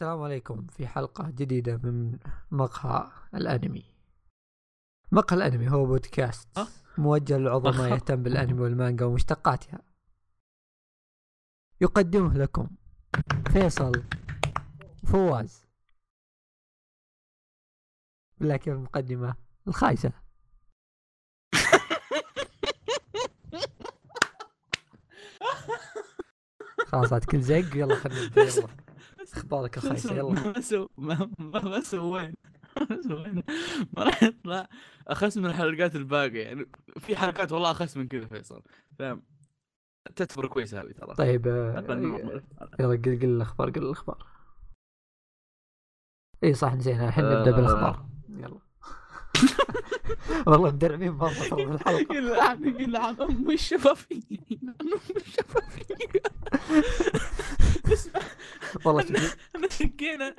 السلام عليكم في حلقة جديدة من مقهى الأنمي. مقهى الأنمي هو بودكاست أه؟ موجه للعظماء. يهتم بالأنمي والمانجا ومشتقاتها. يقدمه لكم فيصل فواز. كيف المقدمة؟ الخايسة. خلاص كل زق يلا خلينا نبدأ. يلا أخبارك الخايسة يلا. ما سو ما ما ما سوينا. ما سوينا. ما راح يطلع. أخس من الحلقات الباقية. يعني في حلقات والله أخس من كذا فيصل. فاهم؟ تعتبر كويسه هذه ترى. طيب آه،. يلا قل قل الأخبار قل الأخبار. اي صح نسينا. الحين نبدأ آه. بالاخبار يلا. والله مدربين مره ترى في الحلقة. يلعن يلعن ام الشفافية. يلعن ام الشفافية. اسمع والله شوف أنا شقينا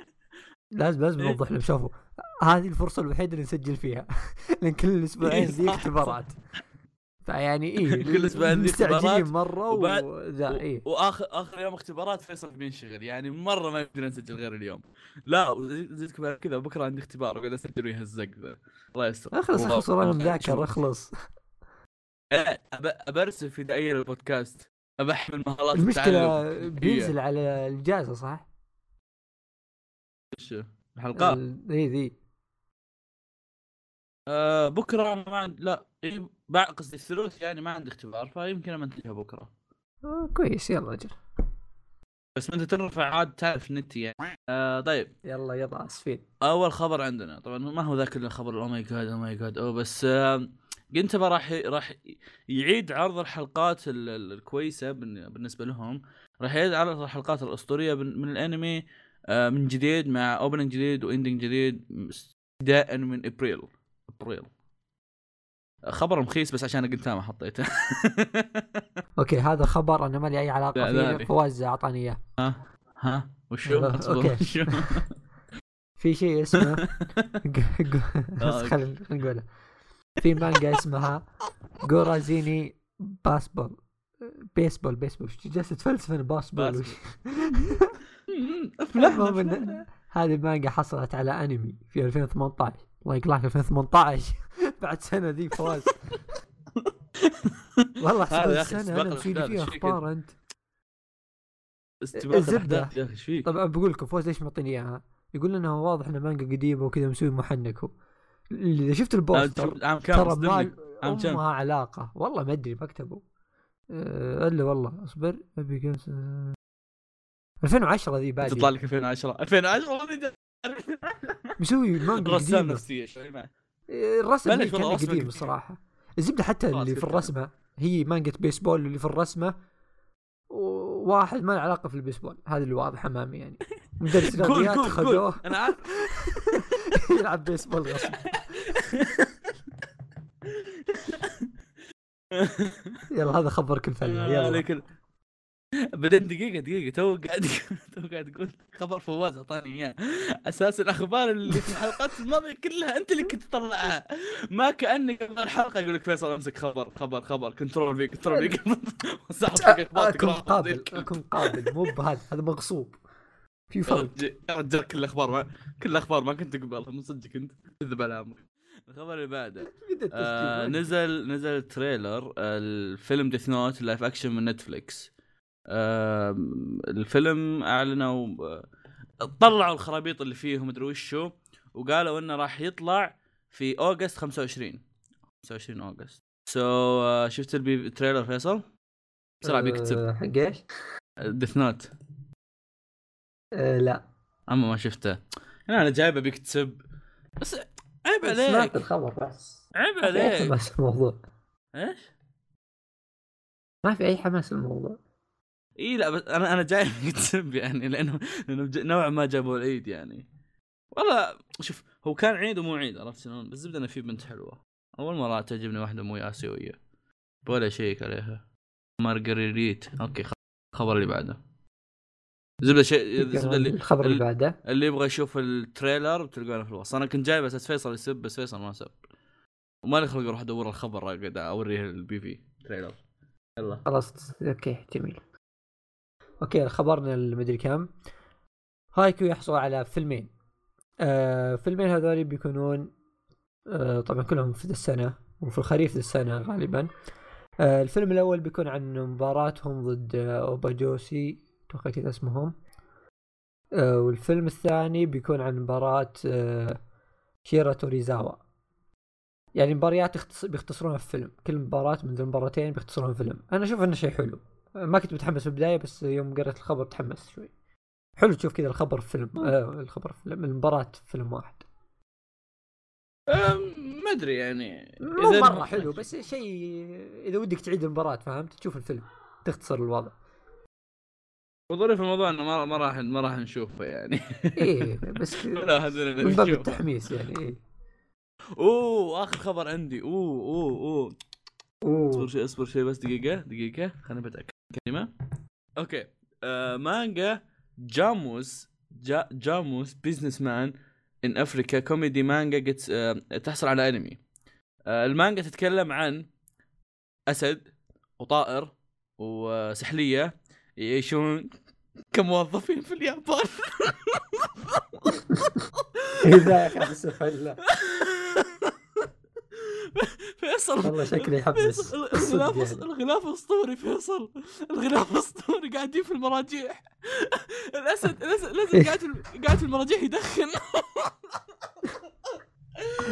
لازم لازم إيه. نوضح لهم. شوفوا هذه الفرصة الوحيدة اللي نسجل فيها. لأن كل أسبوعين إيه، ذي اختبارات. فيعني إيه كل أسبوعين ذي مستعجلين وبعد- وذا إيه. واخر آخر يوم اختبارات فيصل بينشغل. يعني مرة ما يقدر نسجل غير اليوم. لا بعد كذا بكرة عندي اختبار وقاعد أسجل ويهزق الله يستر. اخلص اخلص والله مذاكر. أخلص. إيه، أب- أبرسل في دقيقه البودكاست ابحمل مهارات المشكلة. بينزل على الجازه صح؟ إيش؟ الحلقات ال- إي ذي آه بكرة ما عند لا بعد قصدي الثلث يعني ما عندي اختبار فيمكن امنتجها بكرة. آه، كويس يلا أجل. بس أنت ترفع عاد تعرف النت يعني. آه طيب. يلا يلا آسفين. أول خبر عندنا طبعا ما هو ذاك الخبر oh my God oh my God oh بس آه جنتاما راح راح يعيد عرض الحلقات ال- ال- الكويسة بالن- بالنسبة لهم. راح يعيد عرض الحلقات الأسطورية من, الأنمي آه من جديد مع opening جديد و ending جديد ابتداء من ابريل ابريل خبر مخيس بس عشان قلتها حطيته. okay هذا خبر أنا ما لي أي علاقة لا، فيه. فواز أعطاني إياه. ها؟ ها؟ وشو. وشو؟ في شيء اسمه آه، خلينا نقوله. في مانجا اسمها جورازيني باسبول. بيسبول بيسبول. وش جالس تفلسف أنا باسبول. المهم هذه المانجا حصلت على أنمي في 2018 الله يقلعك 2018 بعد سنة ذي فواز. والله هذا استباق أنا مسوي لي الأحداث، فيها أخبار أنت؟ فيك؟ طبعا بقول لكم فوز ليش معطيني إياها؟ يقول لنا واضح انه مانجا قديمة وكذا مسوي محنك هو. اللي شفت البوستر عام كم ترى. ما عام كم؟ أمها علاقة. والله ما أدري ما كتبوا. أه، إلا والله أصبر. أبي جيمز أه، 2010 ذي تطلع بادي لك 2010 2010 هذه مسوي مانجا رسام نفسيه شوي الرسم كان قديم. الصراحه الزبدة حتى اللي في الرسمة هي مانجا بيسبول اللي في الرسمة وواحد ما له علاقة في البيسبول. هذا اللي واضح أمامي يعني. مدرس رياضيات خذوه. أنا عارف. يلعب بيسبول غصب. يلا هذا خبرك الفني يلا. عليك ال- بعدين دقيقة دقيقة تو قاعد تو قاعد تقول خبر فواز أعطاني إياه. أساس الأخبار اللي في الحلقات الماضية كلها أنت اللي كنت تطلعها. ما كاني قبل الحلقة يقول لك فيصل أمسك خبر خبر خبر. كنترول في كنترول في أخبار أكون قابل أكون قابل. مو بهذا هذا مغصوب. في يا فرق يا رجال كل الأخبار ما كل الأخبار ما كنت تقبلها من صدقك أنت. كذب على امرك الخبر اللي بعده. آه نزل نزل trailer الفيلم Death Note live action من نتفليكس. آه الفيلم أعلنوا آه، طلعوا الخرابيط اللي فيه ومدري وشو وقالوا إنه راح يطلع في August 25 25 August. so شفت ال PV trailer فيصل؟ بسرعة بيك تسب آه، حق إيش؟ Death Note. آه، لا. أما ما شفته. أنا أنا جايبه بيك تسب. بس عيب سمعت عليك. الخبر بس. عيب ما في أي عليك. حماس الموضوع. إيش؟ ما في أي حماس الموضوع. إي لا بس أنا أنا جاي تسب يعني لأنه لأنه نوعا ما جابوا العيد يعني. والله شوف هو كان عيد ومو عيد عرفت شلون؟ بس زبده إنه في بنت حلوة. أول مرة تعجبني واحدة مو اسيويه ولا شيك عليها. مارغريت. okay الخبر اللي بعده. زبدة شيء زبدة اللي الخبر اللي بعده. اللي يبغى يشوف ال trailer بتلقونه في الوصف. أنا كنت جايب أساس فيصل يسب بس فيصل ما سب. وما لي خلق أروح أدور الخبر قاعد أوريه ال PV trailer. يلا. خلاص okay جميل. okay خبرنا المدري كم. هايكيو يحصل على فيلمين. آه فيلمين هذول بيكونون آه طبعا كلهم في السنة وفي الخريف السنة غالبا. آه الفيلم الأول بيكون عن مباراتهم ضد آه أوباجوسي. أتوقع كذا اسمهم. آه والفيلم الثاني بيكون عن مباراة آه شيرا توريزاوا. يعني مباريات يختص... بيختصرونها في فيلم كل مباراة من المباراتين بيختصرونها في فيلم أنا أشوف إنه شيء حلو. ما كنت متحمس في البداية بس يوم قرأت الخبر تحمست شوي. حلو تشوف كذا الخبر في فيلم آه الخبر في فيلم المباراة في فيلم واحد. ما أدري يعني. مو مرة حلو بس شيء إذا ودك تعيد المباراة فهمت؟ تشوف الفيلم تختصر الوضع. وظريف الموضوع إنه ما ما راح ما راح نشوفه يعني. إيه بس لا من باب التحميس يعني إيه. أوه آخر خبر عندي. أوه أوه أوه. اصبر شوي اصبر شوي بس دقيقة دقيقة. خليني بتأكد كلمة. okay. آه مانجا جاموس جا جاموس business man in Africa comedy manga gets آه تحصل على انمي آه المانجا تتكلم عن أسد وطائر وسحلية يعيشون كموظفين في اليابان. اذا يا سحلة فيصل والله شكلي يحبس الغلاف يعني. الغلاف اسطوري فيصل. الغلاف اسطوري قاعدين في المراجيح. الأسد الأسد الأسد قاعد قاعد في المراجيح يدخن.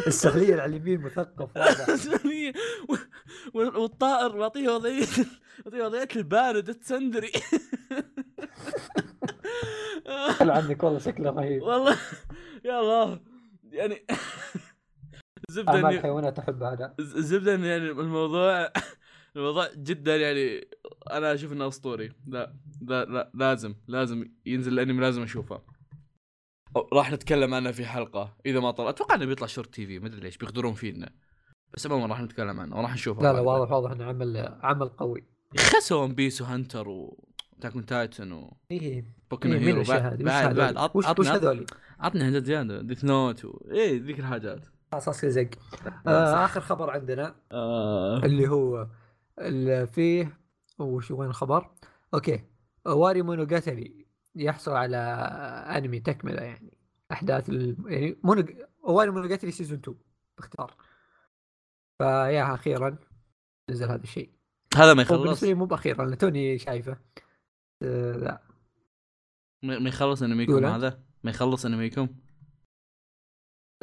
السحليه اللي على اليمين مثقف السحليه والطائر معطيه وضعية معطيه وضعية البارد التسندري طلع عنك والله شكله رهيب. والله يا الله. يعني زبده اني الحيوانات أحب هذا. زبده يعني الموضوع الموضوع جدا يعني أنا أشوف إنه أسطوري. لا لا لا لازم لازم ينزل الانمي لازم أشوفه. راح نتكلم عنه في حلقة إذا ما طلع أتوقع إنه بيطلع short TV ما أدري ليش بيقدرون فينا. بس عموما راح نتكلم عنه وراح نشوفه لا لا واضح واضح إنه عمل عمل قوي. خسوا One Piece و Hunter و Attack on Titan و إيه. بوكيمون إيه Hero بعد بعد, بعد. وش, وش هذول؟ عطني حاجات زيادة Death Note و... إيه ذيك الحاجات. خلاص زق. آه آخر خبر عندنا آه. اللي هو اللي فيه وش وين الخبر؟ okay. Owari Monogatari يحصل على أنمي تكملة يعني. أحداث ال... يعني Mono... Owari Monogatari season 2 باختصار فيا أخيرا نزل هذا الشيء. هذا ما يخلص؟ بالنسبة لي مو باخيرا أنا توني شايفه. آه لا. ما يخلص أنميكم هذا؟ ما يخلص أنميكم؟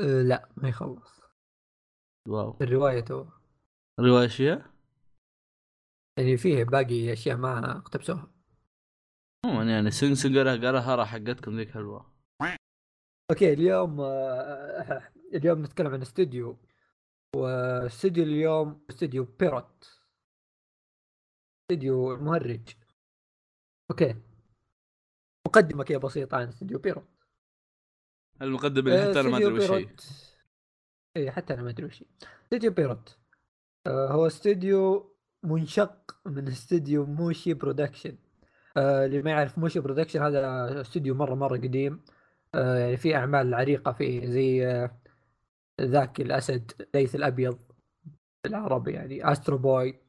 أه لا ما يخلص. wow. الرواية تو. رواية اشياء؟ يعني فيه باقي أشياء ما اقتبسوها. عموما يعني سن قرا قراها حقتكم ذيك حلوة. okay اليوم آه اليوم نتكلم عن استوديو. واستوديو اليوم استوديو Pierrot. استوديو مهرج. okay. مقدمة كذا بسيطة عن استوديو Pierrot. المقدم اللي حتى أنا ما أدري وش هي. اي حتى أنا ما أدري وش هي. استوديو Pierrot. آه هو استوديو منشق من استوديو Mushi Production. آه اللي ما يعرف Mushi Production هذا استوديو مرة مرة قديم. آه يعني في أعمال عريقة فيه زي آه ذاك الأسد ليث الأبيض بالعربي يعني Astro Boy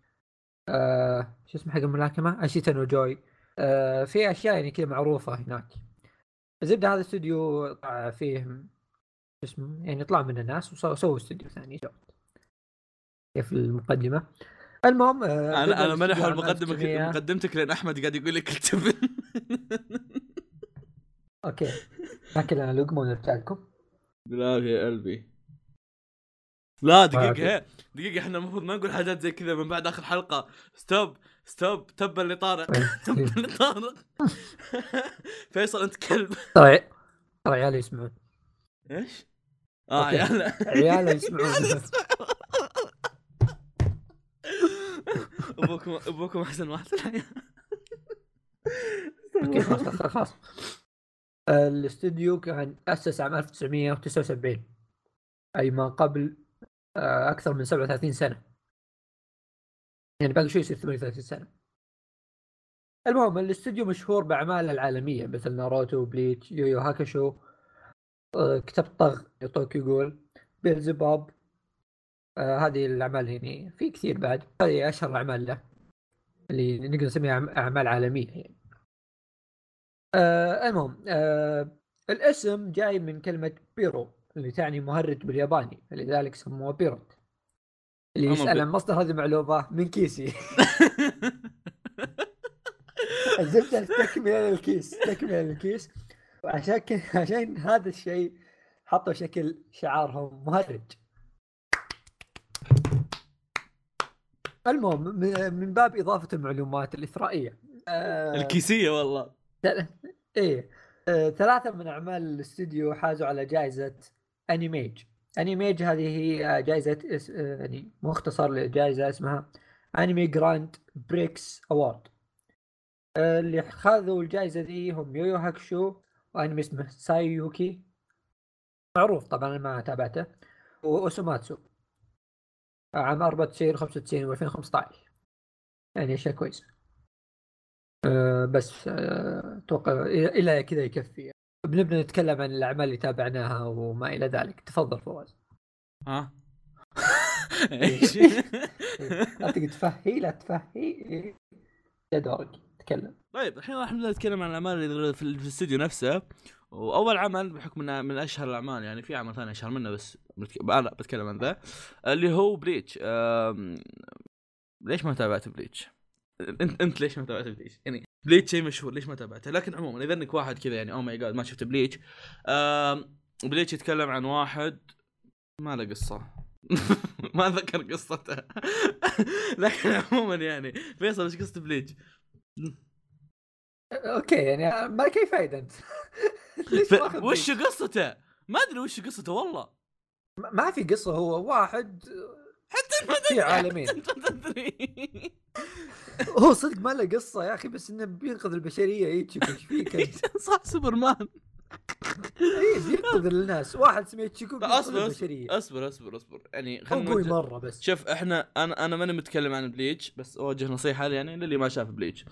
آه شو اسمه حق الملاكمة؟ Ashita Joe. آه في أشياء يعني كذا معروفة هناك. الزبده هذا استوديو طلع فيه اسمه يعني طلع من الناس وسووا استوديو ثاني كيف المقدمة. المهم آه أنا أنا ماني حول مقدمك مقدمتك لأن أحمد قاعد يقول لك اكتب okay. ناكل أنا لقمة ونرجع لكم. بالعافية يا قلبي. لا دقيقة دقيقة إحنا المفروض ما نقول حاجات زي كذا من بعد آخر حلقة. stop stop تبا اللي طارق. تبا اللي طارق. فيصل أنت كلب. ترى ترى عيالي يسمعون. إيش؟ آه عيال. عيالي يسمعون. ابوكم أبوكم أحسن واحد. في الحياة okay خلاص خلاص. الاستوديو كان أسس عام 1979 أي ما قبل آه، أكثر من 37 سنة. يعني باقي شوي يصير 38 سنة. المهم الاستوديو مشهور بأعماله العالمية مثل Naruto Bleach Yu Yu Hakusho آه، كتاب طغ Tokyo Ghoul بيلزباب هذه الأعمال يعني في كثير بعد. هذه أشهر اعمال له اللي نقدر نسميها أعمال عالمية يعني. آه المهم آه الاسم جاي من كلمة بيرو اللي تعني مهرج بالياباني لذلك سموه بيروت اللي يسأل عن مصدر هذه المعلومة من كيسي. الزبدة تكملة للكيس تكملة للكيس. وعشان عشان هذا الشيء حطوا شكل شعارهم مهرج. المهم من باب إضافة المعلومات الإثرائية آه الكيسية والله. إيه آه ثلاثة من أعمال الاستوديو حازوا على جائزة Animage Animage هذه هي جائزة آه، يعني مختصر لجائزة اسمها Anime Grand Prix Award اللي خذوا الجائزة دي هم Yu Yu Hakusho وانمي اسمه Saiyuki. معروف طبعا ما تابعته. و Osomatsu. عام 94 95 و2015. يعني أشياء كويسة. أه بس أتوقع أه إلى كذا يكفي. بنبدأ نتكلم عن الأعمال اللي تابعناها وما إلى ذلك. تفضل فواز. ها؟ إيش؟ لا تقعد تفهي لا تفهي. يا دورك تكلم. طيب الحين راح نبدأ نتكلم عن الأعمال اللي في الاستوديو نفسه. وأول عمل بحكم إنه من أشهر الأعمال يعني في عمل ثاني أشهر منه بس أنا بتكلم عن ذا اللي هو Bleach ليش ما تابعت Bleach؟ أنت أنت ليش ما تابعت Bleach؟ يعني Bleach شيء مشهور ليش ما تابعته؟ لكن عموما إذا إنك واحد كذا يعني oh my god ما شفت Bleach Bleach يتكلم عن واحد ما له قصة ما أتذكر قصته لكن عموما يعني فيصل إيش قصة Bleach؟ okay يعني ما كيف فايدة أنت. ف... وش قصته؟ ما أدري وش قصته والله. ما في قصة هو واحد حتى ما في عالمين هو صدق ما له قصة يا أخي بس إنه بينقذ البشرية Ichigo إيش فيك صح سوبرمان. اي بينقذ الناس. واحد اسمه Ichigo أصبر البشرية. أصبر أصبر أصبر. يعني خلينا قوي مرة بس. شوف إحنا أنا أنا ماني متكلم عن Bleach بس أوجه نصيحة يعني للي ما شاف Bleach.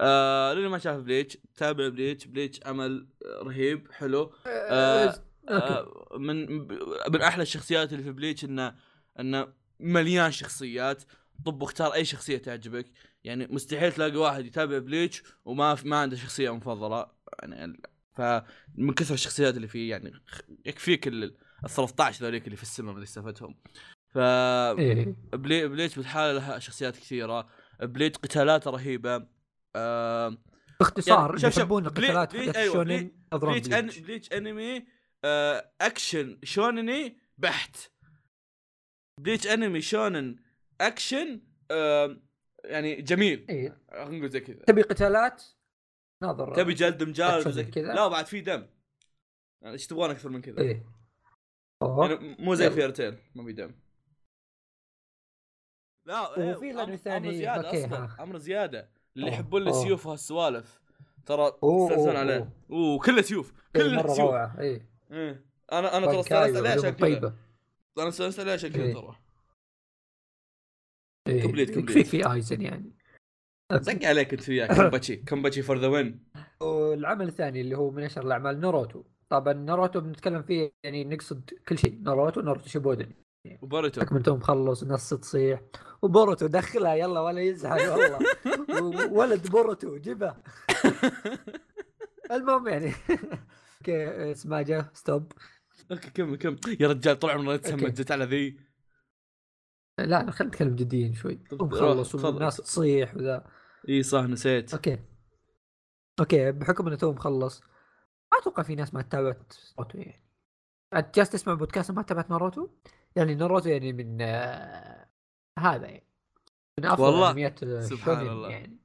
آه للي ما شاف Bleach تابع Bleach Bleach عمل رهيب حلو. آه آه من من أحلى الشخصيات اللي في Bleach إنه إنه مليان شخصيات. طب واختار أي شخصية تعجبك. يعني مستحيل تلاقي واحد يتابع Bleach وما ما عنده شخصية مفضلة. يعني فمن كثر الشخصيات اللي فيه يعني يكفيك ال 13 ذوليك اللي في السينما اللي استفدتهم. ف إيه. بليتش بحالها شخصيات كثيرة. بليتش قتالاته رهيبة. آه باختصار يعني يحبون القتالات حقت الشونين بليتش بليتش, أن... بليتش أنمي آه اكشن شونني بحت. بليتش أنمي shonen action آه يعني جميل. إيه نقول زي كذا. تبي قتالات؟ ناظر. تبي جلد مجال زي كذا؟ لا بعد في دم. يعني إيش تبغون أكثر من كذا؟ إيه يعني مو زي فيري تيل ما في دم. لا إيه وفي أمر ثاني زيادة okay اصبر أمر زيادة. اللي يحبون السيوف وهالسوالف ترى يستانسون عليه. أوه كله سيوف كله إيه سيوف. روعة اي إيه. أنا أنا ترى استأنست عليه عشان كذا. أنا استأنست عليه عشان كذا إيه. ترى. إيه. complete complete. في في آيزن يعني. زق عليك أنت وياه كمباتشي كمباتشي for the win. والعمل الثاني اللي هو من أشهر الأعمال ناروتو. طبعا ناروتو بنتكلم فيه يعني نقصد كل شيء. ناروتو ناروتو شيبودن. وبوروتو من توم مخلص نص تصيح. وبوروتو دخلها يلا ولا يزعل والله. ولد بوروتو جبه المهم يعني. okay اسمها just stop. okay كم كم. يا رجال طول عمرنا نتسمى جت على ذي. لا خلينا نتكلم جديين شوي. مخلص والناس تصيح وذا. إي صح نسيت. okay. okay بحكم انه تو مخلص ما أتوقع في ناس ما تابعت ناروتو يعني. انت جالس تسمع بودكاست ما تابعت ناروتو؟ يعني ناروتو يعني من آه هذا يعني. من أفضل والله انميات سبحان الله. يعني.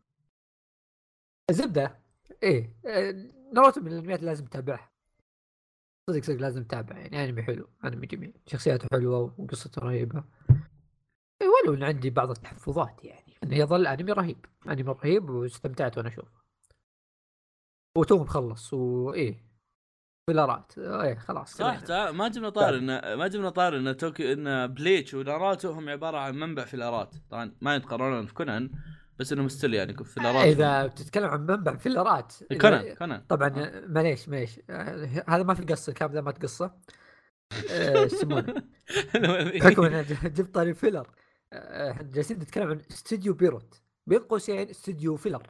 الزبده إيه آه، ناروتو من الانميات لازم تتابعها. صدق صدق لازم تتابع يعني. أنمي حلو أنمي جميل. شخصياته حلوة وقصته رهيبة. إيه، ولو إن عندي بعض التحفظات يعني انه يظل أنمي رهيب. أنمي رهيب واستمتعت وأنا أشوفه. وتو مخلص وايه فيلرات. إيه خلاص صح ما جبنا طار انه ما جبنا طار انه توكي إن بليتش وناروتو هم عبارة عن منبع فيلرات. طبعا ما يتقارنون في كونان بس إنهم still يعني فيلرات. إذا بتتكلم عن منبع فيلرات كونان كونان. طبعا آه. معليش معليش. آه، هذا ما في قصه الكلام ذا ما تقصه. إيش يسمونه؟ حكم أنا جبت طاري filler. إحنا جالسين نتكلم عن استوديو بيروت. بين قوسين استوديو filler.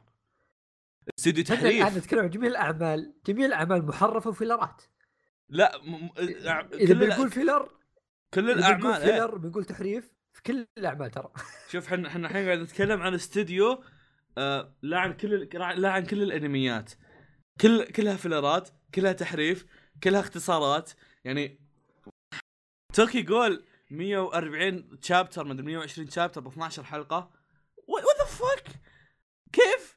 استوديو تحريف. إحنا نتكلم عن جميع الأعمال جميع الأعمال محرفة وفيلرات لا م... إذا بنقول filler كل الأعمال بنقول filler بنقول تحريف في كل الأعمال ترى. شوف إحنا إحنا الحين قاعد نتكلم عن استوديو آه لا عن كل لا عن كل الأنميات. كل كلها فيلرات كلها تحريف كلها اختصارات. يعني طوكيو غول 140 chapter مدري 120 chapter ب 12 حلقة. what the fuck كيف؟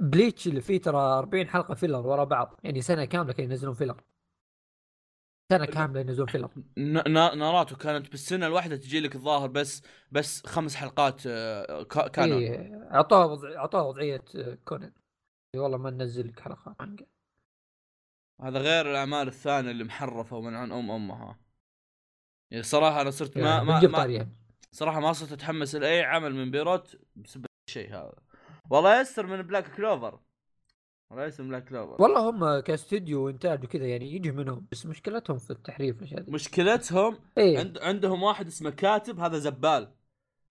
بليتش اللي فيه ترى 40 حلقة filler ورا بعض. يعني سنة كاملة كانوا ينزلون filler. سنة كاملة ينزلون filler. ناروتو كانت بالسنة الواحدة تجي لك الظاهر بس بس خمس حلقات آه، كانوا. إيه أعطوها وضع... أعطوها وضعية آه، كونان. والله ما ننزل لك حلقة مانجا هذا غير الأعمال الثانية اللي محرفة ومن عن أم أمها. يعني صراحة أنا صرت ما ما, ما صراحة ما صرت أتحمس لأي عمل من بيروت بسبب الشيء هذا. والله يستر من بلاك كلوفر والله يستر من بلاك كلوفر والله هم كاستوديو وانتاج وكذا يعني يجي منهم بس مشكلتهم في التحريف مشكلتهم إيه؟ عند عندهم واحد اسمه كاتب هذا زبال.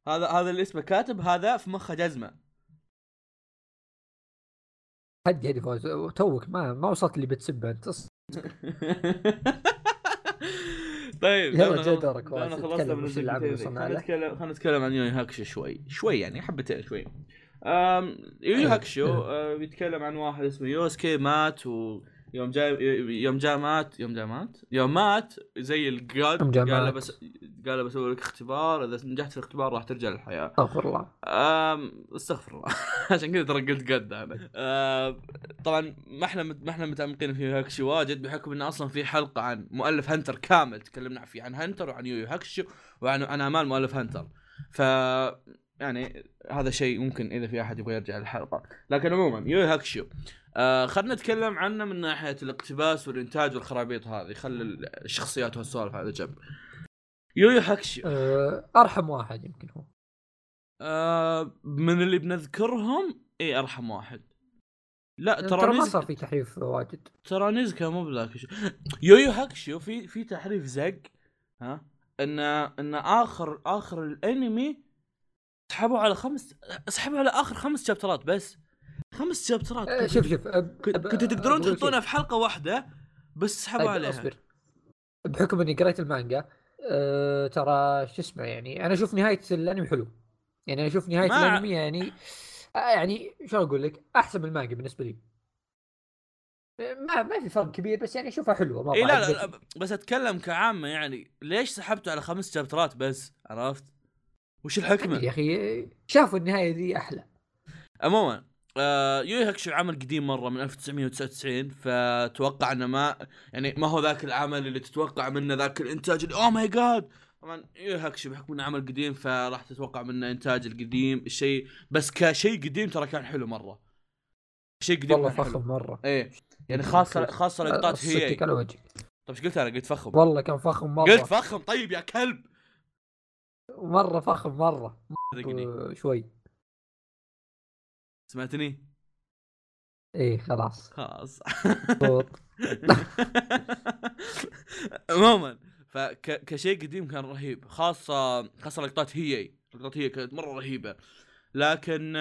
هذا هذا اللي اسمه كاتب هذا في مخه جزمة. هدي هدي فوز. توك ما ما وصلت اللي بتسبه أنت. طيب يلا جاي دورك. خلصنا من نتكلم خلينا نتكلم عن يويو هاكشو شوي. شوي يعني حبتين شوي. يويو هاكشو آه، بيتكلم عن واحد اسمه يوسكي مات و يوم جاي يوم جاء مات يوم جاء مات يوم مات زي ال God قال له بس قال له بسوي لك اختبار إذا نجحت في الاختبار راح ترجع للحياة. استغفر الله. استغفر الله. عشان كذا ترى قلت قد أنا. طبعا ما إحنا ما إحنا متعمقين في هاكشو واجد بحكم إنه أصلا في حلقة عن مؤلف هنتر كامل تكلمنا فيه عن هنتر وعن يويو هاكشو وعن عن اعمال مؤلف هنتر. ف يعني هذا شيء ممكن إذا في أحد يبغى يرجع للحلقة. لكن عموما يويو هاكشو آه خلينا نتكلم عنه من ناحية الاقتباس والإنتاج والخرابيط هذه. خلي الشخصيات والسوالف على جنب. يويو هاكشو أه أرحم واحد يمكن هو. آه من اللي بنذكرهم؟ اي أرحم واحد. لا ترى ترى ما صار في تحريف واجد. ترى نيزكا مو بذاك يويو هاكشو في في تحريف زق ها؟ ان إن اخر آخر الأنمي سحبوا على خمس سحبوا على آخر خمس شابترات بس. خمس شابترات. أه شوف شوف كنتوا تقدرون تحطونها في حلقة واحدة بس سحبوا عليها. أصبر. بحكم إني قريت المانجا أه ترى شو اسمه يعني أنا أشوف نهاية الأنمي حلو. يعني أنا أشوف نهاية ما... الأنمي يعني آه، يعني شو أقول لك أحسن من المانجا بالنسبة لي. ما ما في فرق كبير بس يعني أشوفها حلوة مره إيه لا, لا, لا بس أتكلم كعامة يعني ليش سحبتوا على خمس شابترات بس؟ عرفت؟ وش الحكمة؟ يا أخي شافوا النهاية ذي أحلى. عموما آه يويو هاكشو عمل قديم مرة من 1999 فتوقع إنه ما يعني ما هو ذاك العمل اللي تتوقع منه ذاك الإنتاج اللي oh my God طبعا يويو هاكشو بحكم إنه عمل قديم فراح تتوقع منه إنتاج القديم الشيء بس كشيء قديم ترى كان حلو مرة. شيء قديم والله فخم مرة. إيه يعني خاصه خاصة لقطات هي على وجهك. طيب إيش قلت أنا؟ قلت فخم. والله كان فخم مرة. قلت فخم؟ طيب يا كلب! مرة فخم مرة. شوي. سمعتني؟ إيه خلاص. خلاص. عموما فكشيء قديم كان رهيب خاصة خاصة لقطات هي لقطات هي كانت مرة رهيبة. لكن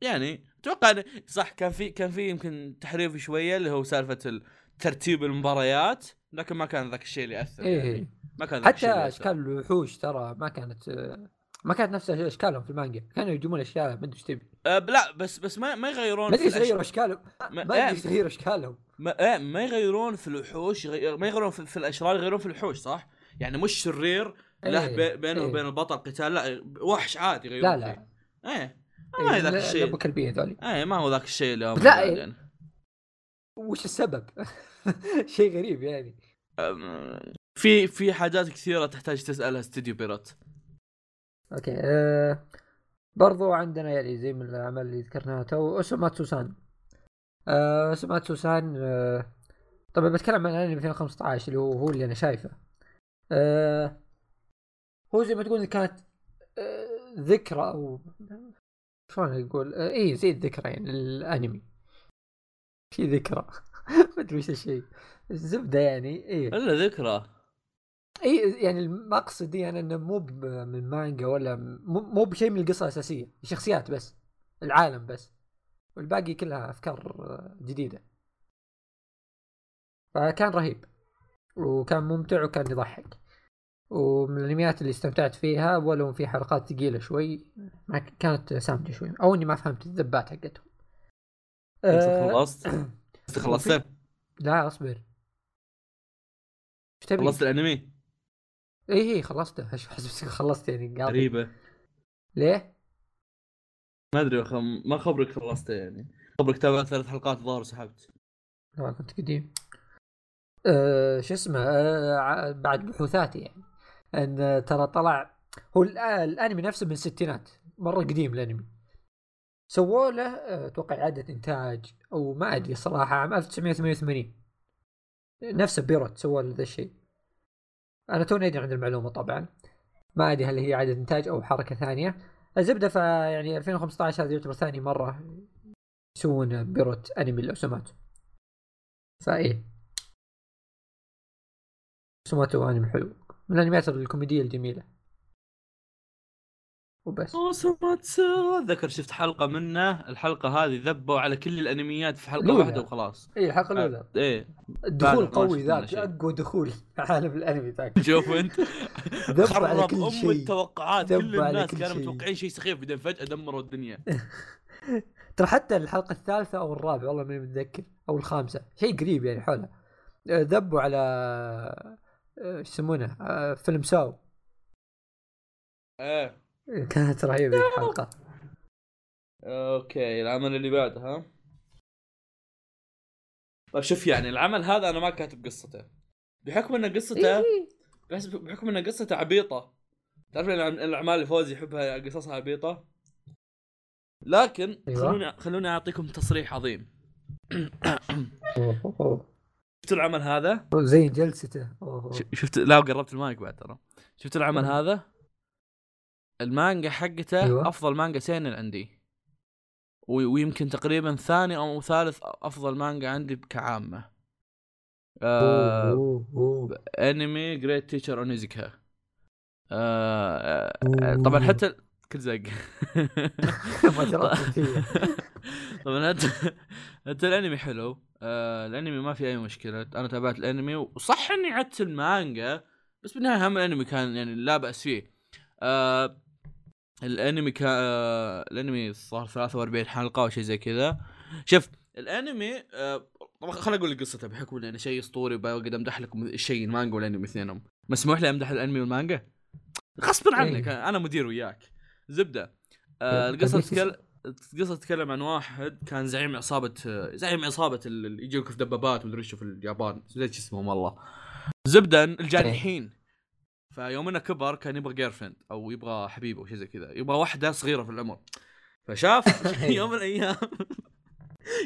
يعني أتوقع صح كان في كان في يمكن تحريف شوية اللي هو سالفة ترتيب المباريات لكن ما كان ذاك الشيء اللي يأثر إيه. يعني. ما كان حتى أشكال الوحوش ترى ما كانت ما كانت نفس أشكالهم في المانجا. كانوا يجيبون أشياء ما أدري إيش تبي. أه لا بس بس ما ما يغيرون ما أدري إيش أشكالهم. ما أدري إيش يغيروا أشكالهم. ما, ما يغيرون في الوحوش ما يغيرون في, في الأشرار يغيرون في الوحوش صح؟ يعني مش شرير له إيه بينه إيه. وبين البطل قتال لا وحش عادي يغيرون لا لا. فيه. إيه ما هي ذاك الشيء. ابو كلبية هذولي إيه ما هو ذاك الشيء اللي لا يعني. وش السبب؟ شيء غريب يعني. في في حاجات كثيرة تحتاج تسألها استوديو بيروت. أوكي أه برضو عندنا يعني زي من الأعمال اللي ذكرناها تو أوسوماتسو سان. أه أوسوماتسو سان أه طبعا بتكلم عن أنمي 2015 اللي هو هو اللي أنا شايفه. أه هو زي ما تقول كانت أه ذكرى أو شلون أقول؟ أه اي زي الذكرى يعني الأنمي. في ذكرى. ما أدري وش الشيء. الزبدة يعني إيه. إلا ذكرى. إي يعني المقصد يعني إنه مو من مانجا ولا مو بشيء من القصة الأساسية. شخصيات بس العالم بس. والباقي كلها أفكار جديدة. فكان رهيب. وكان ممتع وكان يضحك. ومن الأنميات اللي استمتعت فيها ولو في حلقات ثقيلة شوي كانت سامجة شوي. أو إني ما فهمت الذبات حقتهم. أه خلصت؟ خلصت؟ لا اصبر. إيش تبي؟ خلصت الانمي؟ اي اي خلصته. حسبتك خلصت يعني غريبة. ليه؟ ما أدري ما خبرك خلصته يعني. خبرك تابعت ثلاث حلقات ظهر وسحبت. لا كنت قديم. أه شو اسمه أه بعد بحوثاتي يعني. إن ترى طلع هو الأنمي نفسه من الستينات. مرة قديم الأنمي. سووا له آه، أتوقع اعاده إنتاج أو ما أدري صراحة عام 1988 نفسه بيروت سووا له ذا الشيء. أنا توني أدري عن المعلومة طبعا. ما أدري هل هي اعاده إنتاج أو حركة ثانية. الزبدة ف يعني 2015 هذا يعتبر ثاني مرة يسوون بيروت أنمي لو سمعت فايه سمعته أنمي حلو. من الأنميات الكوميدية الجميلة. وبس. اوسوماتسو أتذكر شفت حلقة منه. الحلقة هذه ذبوا على كل الأنميات في حلقة واحدة وخلاص. اي الحلقة الاولى آه. إيه. الدخول قوي ذاك أقوى دخول في عالم الأنمي ذاك. شوف أنت. خرب أم التوقعات. كل الناس كانوا متوقعين شيء سخيف بعدين فجأة دمروا الدنيا. ترى حتى الحلقة الثالثة أو الرابعة والله ماني متذكر أو الخامسة شيء قريب يعني حولها. ذبوا على إيش يسمونه؟ آه، فيلم ساو. إيه. كانت رهيبة الحلقة. أوكي العمل اللي بعده ها؟ طيب شوف يعني العمل هذا أنا ما كاتب قصته. بحكم إن قصته إيه. بس بحكم إن قصته عبيطة. تعرف الأعمال اللي فوزي يحبها قصصها عبيطة؟ لكن أيوة. خلوني خلوني أعطيكم تصريح عظيم. شفت العمل هذا؟ زي جلسته. شفت لا قربت المايك بعد ترى. شفت العمل هذا؟ المانجا حقته أيوة. أفضل مانجا سينن عندي ويمكن تقريبا ثاني أو ثالث أفضل مانجا عندي كعامة. آه أوه أوه. أنمي Great Teacher Onizuka آه طبعا حتى كل زق. طبعا حتى حتى الأنمي حلو. آه الأنمي ما في أي مشكلة. أنا تابعت الأنمي وصح إني عدت المانجا بس بالنهاية هم الانمي كان يعني لا باس فيه. آه الانمي كان آه الانمي صار 43 حلقة أو شيء زي كذا. شوف الانمي آه طبعا خليني أقول لك قصته بحكم إنه شيء أسطوري بقدر أمدح لكم الشيء المانجا والانمي اثنينهم. مسموح لي أمدح الانمي والمانجا؟ غصبا عنك إيه. أنا مدير وياك. زبدة آه القصة تتكلم القصة تتكلم عن واحد كان زعيم عصابة زعيم عصابة اللي يجيك في دبابات ومدري شو في اليابان. نسيت اسمهم والله. زبدة الجارحين فيوم انه كبر كان يبغى girlfriend أو يبغى حبيبه أو شيء زي كذا يبغى واحدة صغيرة في العمر. فشاف يوم من الأيام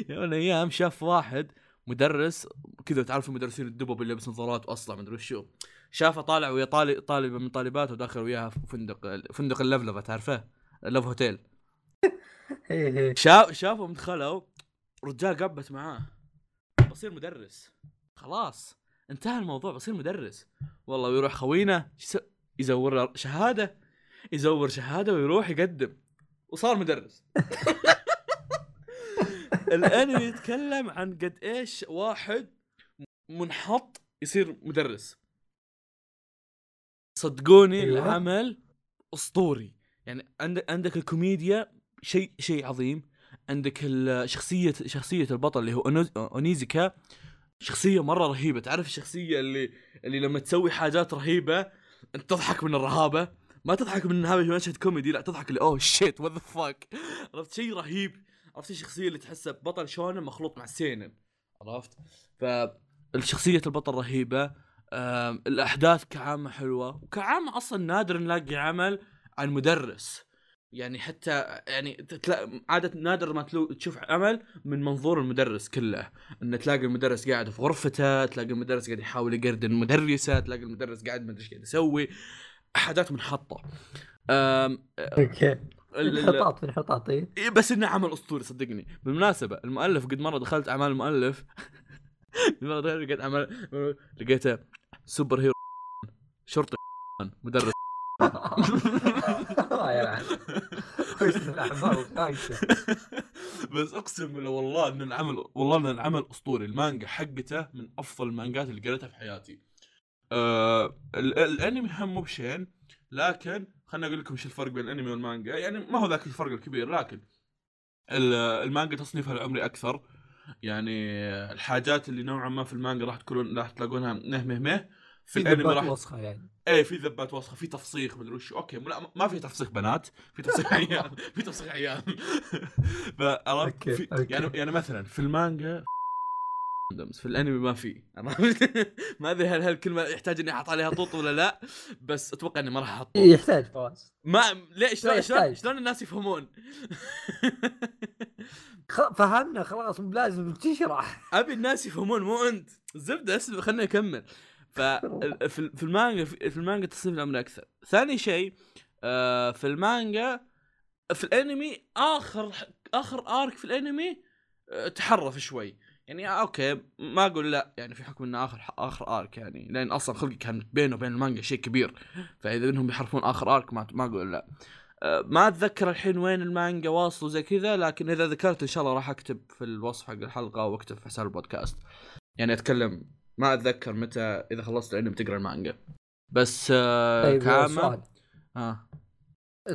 يوم من الأيام شاف واحد مدرس كذا تعرف المدرسين الدبب اللي يلبس نظارات واصلع مدري شو شافه طالع ويا طالب طالبة من طالباته وداخل وياها في فندق فندق اللفلفة تعرفه؟ ال love hotel إيه، إيه. شاف شافهم دخلوا رجال قبت معاه. بصير مدرس. خلاص. انتهى الموضوع بصير مدرس. والله ويروح خوينا يزور شهادة يزور شهادة ويروح يقدم. وصار مدرس. الانمي يتكلم عن قد إيش واحد منحط يصير مدرس. صدقوني أيوة. العمل أسطوري. يعني عندك عندك الكوميديا شيء شيء عظيم. عندك الشخصيه شخصية البطل اللي هو أونيزوكا. شخصية مرة رهيبة. تعرف الشخصية اللي اللي لما تسوي حاجات رهيبة أنت تضحك من الرهابة. ما تضحك من هذا مشهد كوميدي لا تضحك اللي oh shit what the fuck عرفت؟ شيء رهيب. عرفت الشخصية اللي تحسها بطل shounen مخلوط مع seinen. عرفت؟ فالشخصيه البطل رهيبة. الأحداث كعامة حلوة وكعامة أصلا نادر نلاقي عمل عن مدرس. يعني حتى يعني. عادة نادر ما تلو... تشوف عمل من منظور المدرس كله. ان تلاقي المدرس قاعد في غرفته تلاقي المدرس قاعد يحاول يقردن المدرسة تلاقي المدرس قاعد ما أدري إيش قاعد يسوي. حاجات منحطة. أم... أوكي. انحطاط في انحطاط إيه. إيه، بس إنه عمل أسطوري صدقني. بالمناسبة المؤلف قد مرة دخلت أعمال المؤلف. مرة لقيت اعمال لقيته superhero. شرطي. مدرس. حسن الاعمال خايسه بس أقسم بالله والله إن العمل والله إن العمل أسطوري. المانجا حقته من أفضل المانجات اللي قريتها في حياتي. آه الأنمي هم مو بشين لكن خليني أقول لكم إيش الفرق بين الأنمي والمانجا. يعني ما هو ذاك الفرق الكبير لكن المانجا تصنيفها العمري أكثر. يعني الحاجات اللي نوعا ما في المانجا راح تكون راح تلاقونها نه مه مه. في الأنمي راح وسخة يعني. إيه في ذبات وسخة في تفسيخ مدري وش أوكي لا ما في تفسيخ بنات في تفسيخ عيال في تفسيخ عيال. فعرفت يعني يعني مثلا في المانجا في الأنمي ما في ما أدري هل هالكلمة يحتاج إني أحط عليها طوط ولا لا بس أتوقع إني ما راح أحط يحتاج فواز. ما ليش؟ شلون شلون الناس يفهمون؟ فهمنا خلاص مو لازم تشرح. أبي الناس يفهمون مو أنت. زبدة اسمع خليني اكمل ففي المانجا في المانجا تصنيف الأمر أكثر. ثاني شيء آه، في المانجا في الأنمي آخر آخر arc في الأنمي آه، تحرف شوي. يعني آه، okay ما أقول لا يعني في حكم إنه آخر آخر arc يعني. لأن أصلا خلقي كان بينه وبين المانجا شيء كبير. فإذا انهم يحرفون آخر ارك ما ما أقول لا. ما أتذكر الحين وين المانجا واصلوا زي كذا لكن إذا ذكرت إن شاء الله راح أكتب في الوصف حق الحلقة وأكتب في حساب البودكاست. يعني أتكلم ما أتذكر متى إذا خلصت الأنمي تقرأ المانجا. بس آه طيب آه.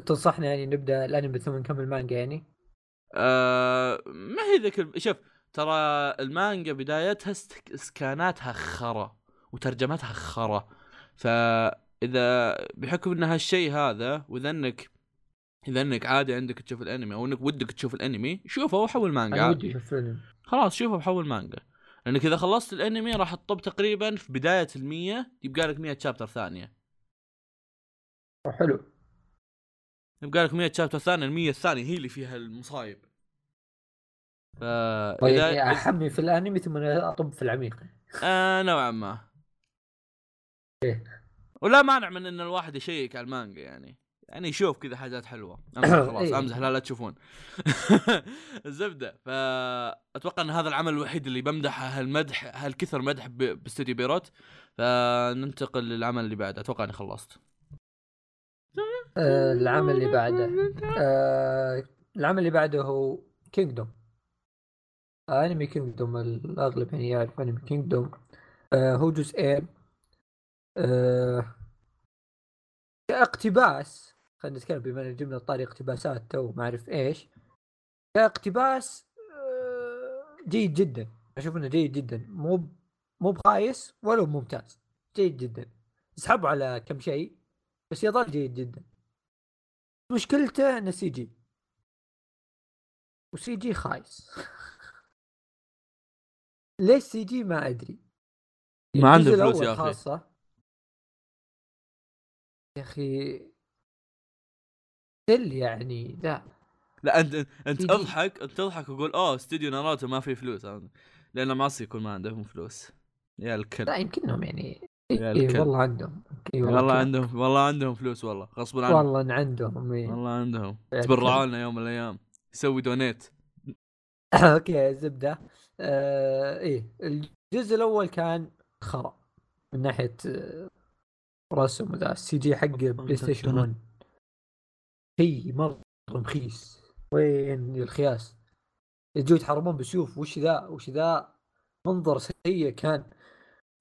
تنصحنا يعني نبدأ الأنمي ثم نكمل مانجا يعني؟ آه ما هي ذيك شوف ترى المانجا بدايتها سكاناتها خرا وترجمتها خرا. فإذا بحكم إن هالشيء هذا وإذا انك إذا إنك عادي عندك تشوف الأنمي أو إنك ودك تشوف الأنمي شوفه وحول مانجا أنا ودي خلاص شوفه وحول مانجا. لأنك إذا خلصت الأنمي راح تطب تقريبا في بداية المية يبقى لك 100 شابتر ثانية. حلو. يبقى لك 100 شابتر ثانية ال100 الثانية هي اللي فيها المصايب. ف إذا احمي في الأنمي ثم أطب في العميق. آه نوعا ما. إيه. ولا مانع من إن الواحد يشيك على المانجا يعني. يعني يشوف كذا حاجات حلوة. أمزح خلاص إيه. أمزح لا لا تشوفون. الزبدة. فأتوقع إن هذا العمل الوحيد اللي بمدحه هالمدح هالكثر مدح باستوديو بيروت. فننتقل للعمل اللي بعده. أتوقع إني خلصت. آه العمل اللي بعده. آه العمل اللي بعده هو كينجدوم آه انمي كينجدوم الأغلب يعني يعرف انمي كينجدوم آه هو جزئين اقتباس خلينا نتكلم بما إن جبنا طاري اقتباسات تو ما أعرف إيش. كاقتباس آه، جيد جدا. أشوف إنه جيد جدا. مو مو بخايس ولا ممتاز. جيد جدا. اسحبوا على كم شيء بس يظل جيد جدا. مشكلته إنه CG. و CG خايس. ليش CG ما أدري؟ ما عنده فلوس يا أخي. خاصة. يا أخي still يعني لا. لا أنت أنت تضحك انت تضحك وتقول أوه استوديو ناروتو ما في فلوس. لأن ماسي يكون ما عندهم فلوس. يا الكل. لا يمكنهم يعني. إيه والله عندهم. والله عندهم والله عندهم فلوس والله. غصبا عنهم. والله عندهم إيه. والله عندهم. تبرعوا لنا يوم من الأيام. يسوي donate. okay زبدة. آه إيه. الجزء الأول كان خرا من ناحية آه، رسم وذا. ال CG حق بلاي ستيشن 1 شيء مره مخيس وين الخياس؟ يجوا يتحاربون بسيوف. وش ذا؟ وش ذا؟ منظر سيء كان.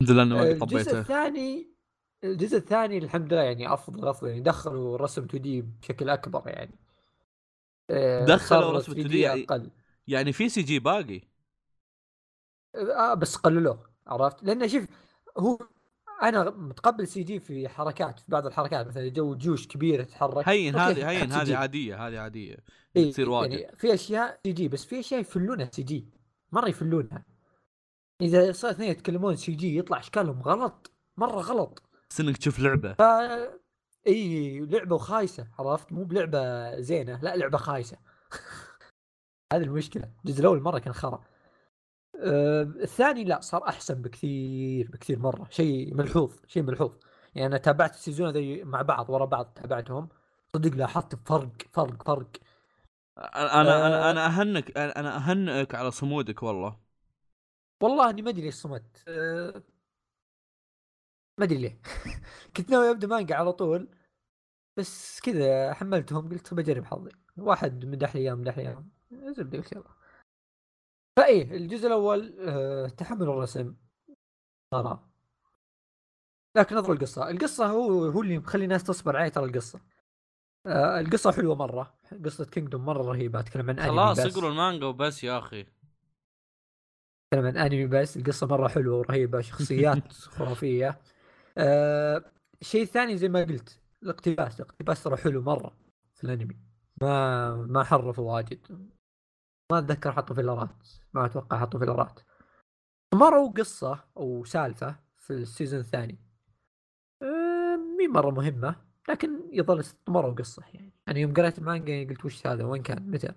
الحمد لله إنه طبيته الجزء الثاني الجزء الثاني الحمد لله يعني أفضل أفضل يعني دخلوا رسم 2D بشكل أكبر يعني. آه، دخلوا رسم 2D يعني أقل. يعني في CG باقي؟ آه بس قللوه عرفت؟ لأنه شوف هو أنا متقبل CG في حركات في بعض الحركات مثلا جو جيوش كبيره تتحرك هين هذه هين هذه عادية هذه عادية إيه تصير واجد. يعني في أشياء CG بس في أشياء يفلونها CG مرة يفلونها. إذا صار اثنين يتكلمون CG يطلع أشكالهم غلط. مرة غلط. بس إنك تشوف لعبة. ف... إي لعبة وخايسة عرفت؟ مو بلعبة زينة لا لعبة خايسة. هذه المشكلة. الجزء الأول مرة كان خرا. آه الثاني لا صار أحسن بكثير بكثير مرة. شيء ملحوظ شيء ملحوظ. يعني أنا تابعت السيزون هذي مع بعض ورا بعض تابعتهم. صدق لاحظت فرق فرق فرق. أنا أنا أنا آه. أهنك أنا أهنئك على صمودك والله. والله إني ما أدري ليش صمت. أه ما أدري ليه. كنت ناوي أبدأ مانجا على طول بس كذا حملتهم قلت بجرب حظي. واحد مدح لي اياه مدح لي اياه زبده قلت يلا. فإيه الجزء الأول آه تحمل الرسم. ترى. لكن نظر القصة. القصة هو هو اللي مخلي الناس تصبر عليه ترى القصة. آه القصة حلوة مرة. قصة كينجدوم مرة رهيبة. أتكلم عن خلاص اقروا المانجا وبس يا أخي. أتكلم عن انمي بس. القصة مرة حلوة ورهيبة. شخصيات خرافية. آه الشيء الثاني زي ما قلت. الاقتباس. الاقتباس ترى حلو مرة في الانمي. ما ما حرفوا واجد. ما أتذكر حطوا filler ات ما أتوقع حطوا filler ات مروا قصه أو سالفة في ال season الثاني. مي مرة مهمة لكن يظل مروا قصه يعني. يعني يوم قريت المانجا قلت وش هذا؟ وين كان؟ متى؟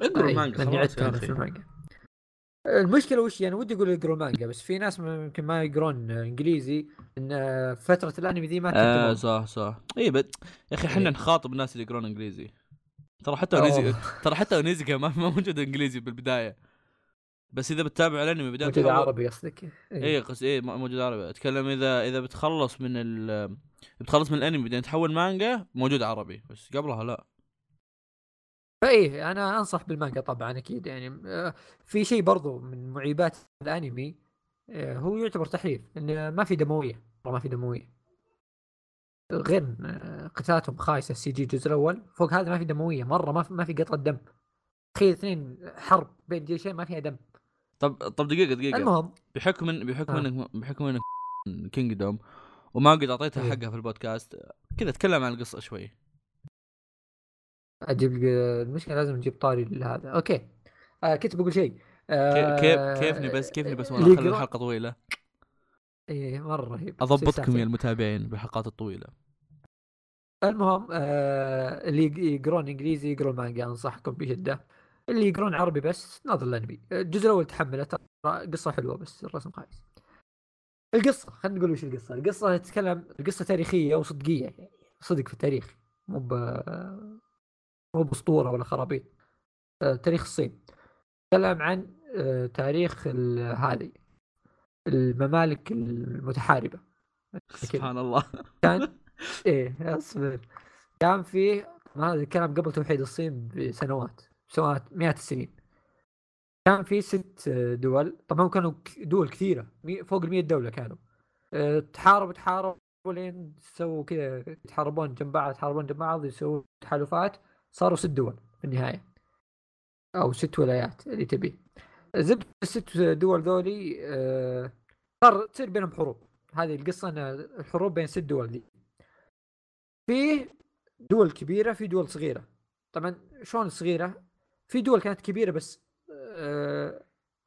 اقرا المانجا خلاص في المانجا. المشكلة وش يعني؟ ودي أقول يقروا مانجا بس في ناس يمكن ما يقرون إنجليزي إن فترة الأنمي ذي ما آه صح صح. اي بد... يا أخي إحنا إيه. نخاطب الناس اللي يقرون إنجليزي. ترى حتى ونيزي ترى حتى ونيزي ما موجود إنجليزي بالبداية. بس إذا بتتابع الأنمي بدايه موجود عربي قصدك؟ اي إيه قصدي اي موجود عربي. أتكلم اذا إذا بتخلص من ال بتخلص من الأنمي بعدين تحول مانجا موجود عربي. بس قبلها لا. فايه أنا أنصح بالمانجا طبعا أكيد. يعني آه، في شيء برضو من معيبات الأنمي آه، هو يعتبر تحريف انه ما في دموية. ما في دموية. غير آه، قتالاتهم خايسة ال CG الجزء الأول. فوق هذا ما في دموية مرة ما في ما في قطرة دم. تخيل اثنين حرب بين جيشين ما فيها دم. طب طب دقيقة دقيقة. المهم بحكم من بحكم إنك بحكم إنك Kingdom وما قد اعطيتها إيه. حقها في البودكاست كذا تكلم عن القصة شوي. أجيب المشكلة لازم نجيب طاري لهذا. أوكي. آه كنت بقول شيء. آه كيف كيفني بس كيفني بس وأنا أخلي الحلقة طويلة؟ إيه مرة رهيب. أضبطكم يا المتابعين بالحلقات الطويله المهم آه اللي يقرون إنجليزي يقرون مانجا أنصحكم بشدة. اللي يقرون عربي بس ناظر الانمي الجزء الأول تحمله ترى قصة حلوة بس الرسم خايس. القصة خلينا نقول وش القصة. القصة تتكلم القصة تاريخية وصدقية يعني. صدق في التاريخ مو ب مو بأسطورة ولا خرابيط. آه، تاريخ الصين. تكلم عن آه، تاريخ هذه. الممالك المتحاربة. سبحان الله. كان إيه أصبر. كان في هذا الكلام قبل توحيد الصين بسنوات سنوات مئات السنين. كان في ست دول. طبعا كانوا دول كثيرة. فوق ال دولة كانوا. آه، تحارب تحارب لين سووا كذا يتحاربون جنب بعض يتحاربون جنب بعض يسووا تحالفات. صاروا ست دول في النهاية. أو ست ولايات اللي تبي. زبد الست دول ذولي آه، صار تصير بينهم حروب. هذه القصة إن الحروب بين ست دول دي. في دول كبيرة في دول صغيرة. طبعا شلون صغيرة؟ في دول كانت كبيرة بس آه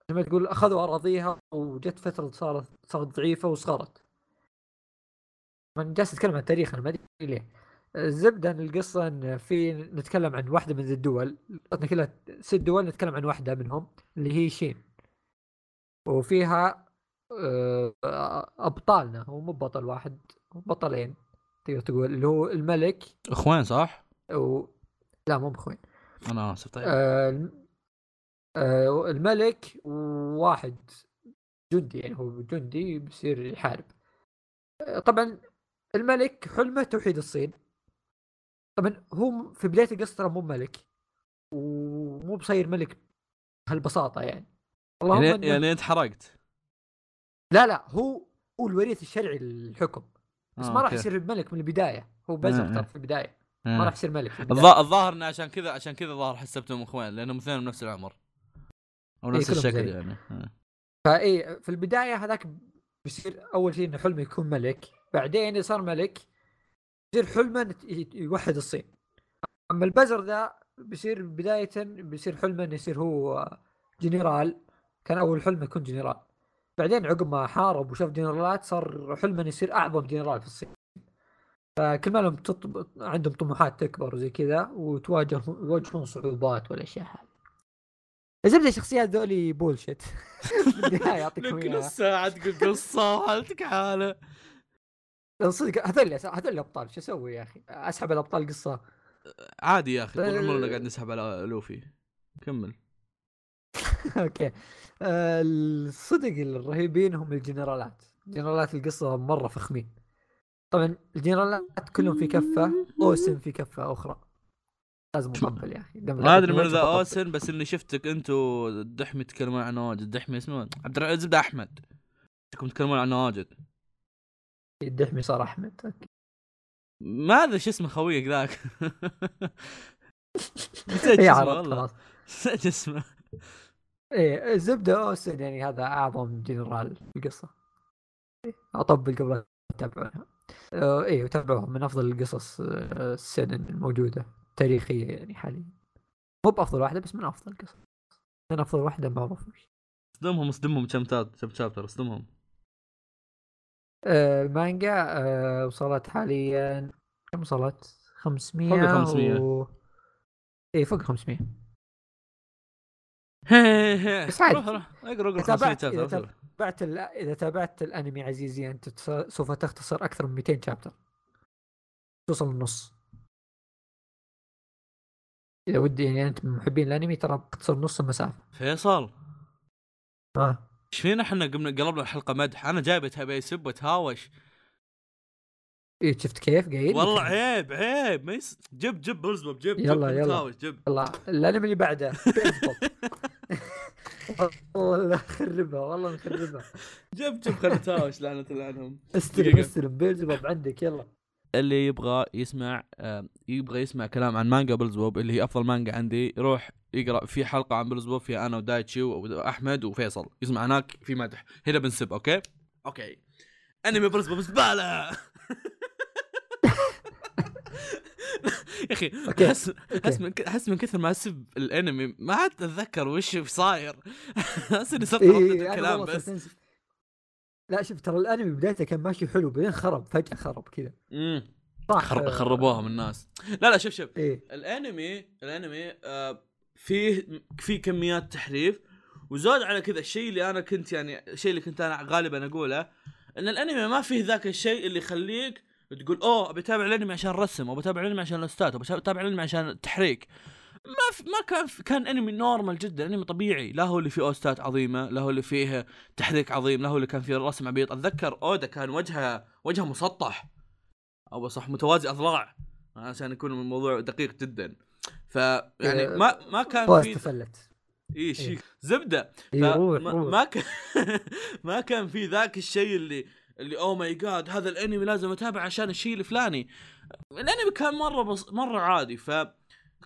زي ما تقول أخذوا أراضيها وجت فترة صارت صارت ضعيفة وصغرت. من جالس اتكلم عن التاريخ أنا ما أدري ليه. الزبده ان القصة إن في نتكلم عن واحدة من الدول قصدنا كلها ست دول نتكلم عن واحدة منهم اللي هي شين. وفيها آه، أبطالنا هو مو بطل واحد بطلين تقدر تقول اللي هو الملك. إخوان صح؟ و... لا مو باخوين أنا آسف طيب. آه آه الملك وواحد جندي يعني هو جندي بيصير يحارب. آه طبعا الملك حلمه توحيد الصين. طبعا هو في بداية القصة ترى مو ملك ومو بصير ملك بهالبساطة يعني. اللهم يعني, يعني أنت حرقت. لا لا هو هو الوريث الشرعي للحكم بس آه ما راح يصير الملك من البداية. هو بزغ ترى في البداية. ما راح يصير ملك الظاهر إنه عشان كذا عشان كذا ظاهر حسبتهم اخوان لأنهم اثنين من نفس العمر. أو نفس إيه الشكل يعني. فاي في البداية هذاك بيصير أول شيء إنه حلمه يكون ملك بعدين صار ملك يصير حلمه يوحد الصين. أما البزر ذا بيصير بداية بيصير حلمه انه يصير هو جنرال. كان أول حلمه يكون جنرال. بعدين عقب ما حارب وشاف جنرالات صار حلمه انه يصير أعظم جنرال في الصين. فكل ما لهم تطب... عندهم طموحات تكبر وزي كذا وتواجه يواجهون صعوبات والأشياء هذه. الزبده الشخصيات ذولي bullshit يعطيكم إياها. نص ساعه تقول قصة حالتك حالة. صدق هذول هذول الابطال شو أسوي يا أخي؟ أسحب الأبطال قصة. عادي يا أخي طول عمرنا قاعد نسحب على لوفي. كمل. أوكي. آه، الصدق الرهيبين هم الجنرالات. جنرالات القصة مرة فخمين. طبعا الجنرالات كلهم في كفة اوسم في كفة أخرى. لازم اطبل يا أخي. ما أدري من ذا أوسن بس إني شفتك أنتم الدحمي تتكلمون عن واجد. الدحمي اسمه؟ عبد العزيز أحمد. انكم تتكلمون عن واجد. الدحمي صار احمد أوكي ما أدري شو اسمه خويك ذاك. نسيت اسمه والله. نسيت اسمه. إيه الزبده اوسن يعني هذا أعظم جنرال في القصة. أطبل قبل تتابعونها آه إيه وتابعوها من أفضل القصص آه السنن الموجودة تاريخية يعني حاليا. مو بأفضل واحدة بس من أفضل القصص. من أفضل واحدة معروف اصدمهم اصدمهم كم كم شابتر اصدمهم آه المانجا آه وصلت حاليا كم وصلت؟ 500 فوق 500 و... اي فوق 500 بس عادي. اقرأ اقرأ تابعت ال... إذا تابعت الأنمي عزيزي أنت سوف تختصر أكثر من 200 شابتر توصل النص إذا ودي يعني أنت من محبين الأنمي ترى بتصير نص المسافة. فيصل. آه. إيش فينا إحنا قمنا قلبنا الحلقة مدح؟ أنا جايبه تبي يسب وتهاوش. إيه شفت كيف؟ قايل والله عيب عيب. ما يس... جيب جيب بلزبوب جيب يلا جيب يلا. جيب يلا الأنمي اللي بعده. والله خربها والله مخربها جيب جيب خلينا نتهاوش لعنة عنهم استلم استلم. بيلزبوب عندك يلا. اللي يبغى يسمع يبغى يسمع كلام عن مانجا بلزبوب اللي هي أفضل مانجا عندي يروح يقرا في حلقة عن بلزبوب فيها أنا ودايتشي وأحمد وفيصل. يسمع هناك في مدح. هنا بنسب أوكي؟ أوكي. أنمي بلزبوب زبالة! يا أخي أحس أحس من أحس من كثر ما أسب الأنمي ما عاد أتذكر وش صاير. أحس إني صرت إيه الكلام بس. لا شوف ترى الانمي بدايته كان ماشي حلو بعدين خرب فجأة خرب كذا. امم خرب خربوها من الناس. لا لا شوف شوف. إيه؟ الانمي الانمي آه فيه في كميات تحريف وزاد على كذا الشيء اللي أنا كنت يعني الشيء اللي كنت أنا غالبا أقوله إن الانمي ما فيه ذاك الشيء اللي يخليك تقول أوه بتابع الانمي عشان الرسم أو بتابع الانمي عشان ال OST ات أو بتابع الانمي عشان التحريك ما في ما كان في كان انمي normal جدا انمي طبيعي. لا هو اللي فيه OST ات عظيمة لا هو اللي فيه تحريك عظيم لا هو اللي كان فيه رسم عبيط. أتذكر أوجا كان وجهه وجهه مسطح. أو صح متوازي اضلاع عشان يكون الموضوع دقيق جدا. ف يعني ما ما كان في تفلت إي شيء زبدة. ما, ما كان ما كان في ذاك الشيء اللي اللي oh my God هذا الانمي لازم اتابع عشان الشيء الفلاني. الانمي كان مرة بص... مرة عادي. ف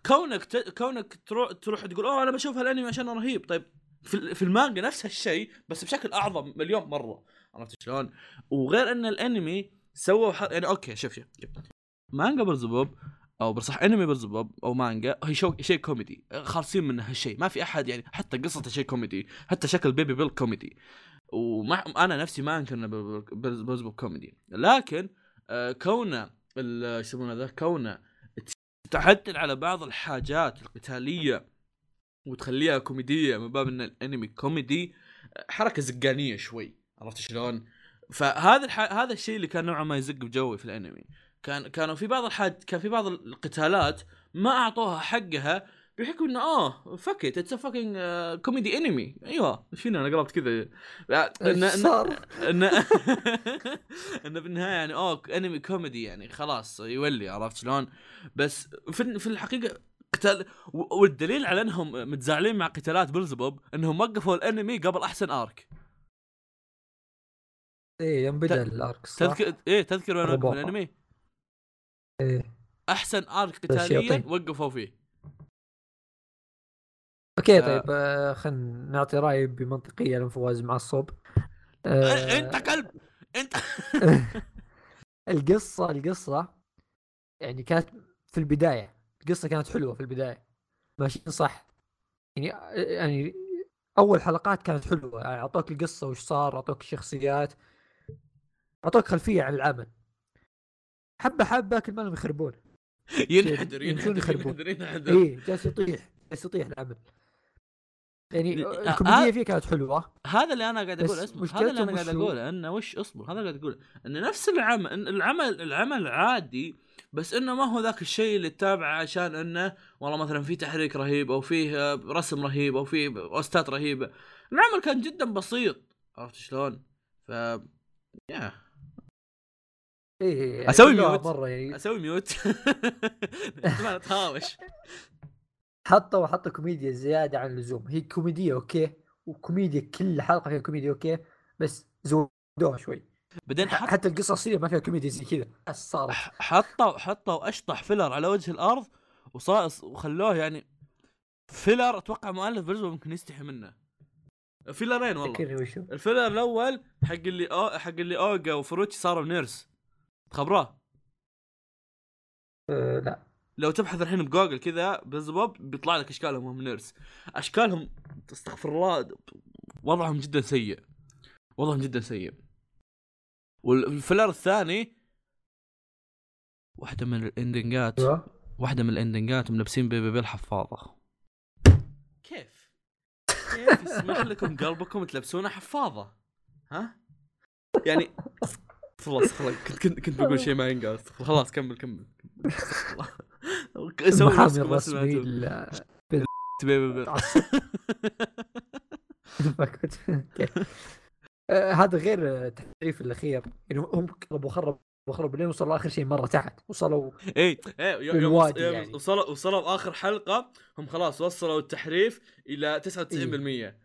كونك ت... كونك تروح تروح تقول أوه أنا بشوف هالأنمي عشان رهيب. طيب في في المانجا نفس هالشيء بس بشكل أعظم مليون مرة. عرفت شلون؟ وغير إن الأنمي سووا ح... يعني أوكي شوف شوف مانجا برزبوب أو بصح أنمي برزبوب أو مانجا هي شو شيء كوميدي. خالصين من هالشيء. ما في أحد يعني حتى قصته شيء كوميدي. حتى شكل بيبي بيل كوميدي. وما أنا نفسي ما أنكر انه برزبوب كوميدي. لكن آه كونه إيش يسمونه ذا كونه تعدل على بعض الحاجات القتالية وتخليها كوميدية من باب إن الأنمي كوميدي حركة زقانية شوي عرفت شلون؟ فهذا الح... هذا الشيء اللي كان نوعا ما يزق بجوي في الأنمي كان كانوا في بعض الحاج كان في بعض القتالات ما أعطوها حقها بحكم إنه آه fuck it it's fucking comedy anime أيوه. فينا أنا قربت كذا؟ انه صار؟ انه انه بالنهاية يعني اوه انمي كوميدي يعني خلاص يولي عرفت شلون؟ بس في في الحقيقة قتال والدليل على إنهم متزاعلين مع قتالات بلزبوب إنهم وقفوا الأنمي قبل أحسن arc إيه يوم بدأ ال arc صح؟ تذكر إيه تذكر وين وقفوا الأنمي؟ إيه. أحسن arc قتاليا وقفوا فيه. أوكي طيب آه خلينا نعطي رأي بمنطقية لنفواز مع الصوب. آه أنت كلب أنت القصة القصة يعني كانت في البداية القصة كانت حلوة في البداية. ماشيين صح. يعني يعني أول حلقات كانت حلوة يعني أعطوك القصة وش صار أعطوك الشخصيات أعطوك خلفية عن العمل. حبة حبة كل ما يخربون. ينحدر ينحدر ينحدر ينحدر. اي جالس يطيح جالس يطيح العمل. يعني آه، الكوميديا فيه كانت حلوة. هذا اللي أنا قاعد أقول اسمه هذا اللي أنا قاعد أقوله إنه وش اصبر هذا اللي قاعد أقوله انه نفس العمل العمل العمل عادي بس إنه ما هو ذاك الشيء اللي تتابعه عشان إنه والله مثلا في تحريك رهيب أو فيه رسم رهيب أو فيه اوستات رهيبه العمل كان جدا بسيط عرفت شلون؟ ف يا إيه أسوي mute مرة يعني. أسوي mute ما اتهاوش حطوا حطوا كوميديا زيادة عن اللزوم. هي كوميديا أوكي؟ وكوميديا كل حلقة فيها كوميديا أوكي؟ بس زودوها شوي. بعدين حط... حتى القصة الاصليه ما فيها كوميديا زي كذا. صارت. حطوا حطوا اشطح filler على وجه الأرض وصار وخلوه يعني filler أتوقع مؤلف برزو ممكن يستحي منه. filler ين والله. ال filler الأول حق اللي أو... حق اللي أوجا وفروتشي صاروا nurse تخبروه؟ أه لا. لو تبحث الحين بجوجل كذا بالضبط بيطلع لك أشكالهم هم nurse. أشكالهم استغفر الله وضعهم جدا سيء. وضعهم جدا سيء. وال filler الثاني واحدة من ال ending ات. واحدة من ال ending ات ملبسين بيبي بيل حفاضه كيف؟ كيف يسمح لكم قلبكم تلبسونه حفاضة؟ ها؟ يعني خلاص خلاص كنت كنت, كنت بقول شيء ما ينقال. خلاص كمل كمل. المحامي الرسمي آه، هذا غير التحريف الأخير. يعني هم خربوا خربوا وخربوا لين وصلوا آخر شيء مرة تحت. وصلوا اي اي يوم, يوم يعني. وصلوا وصلوا اخر حلقة هم خلاص وصلوا التحريف إلى 99% إيه؟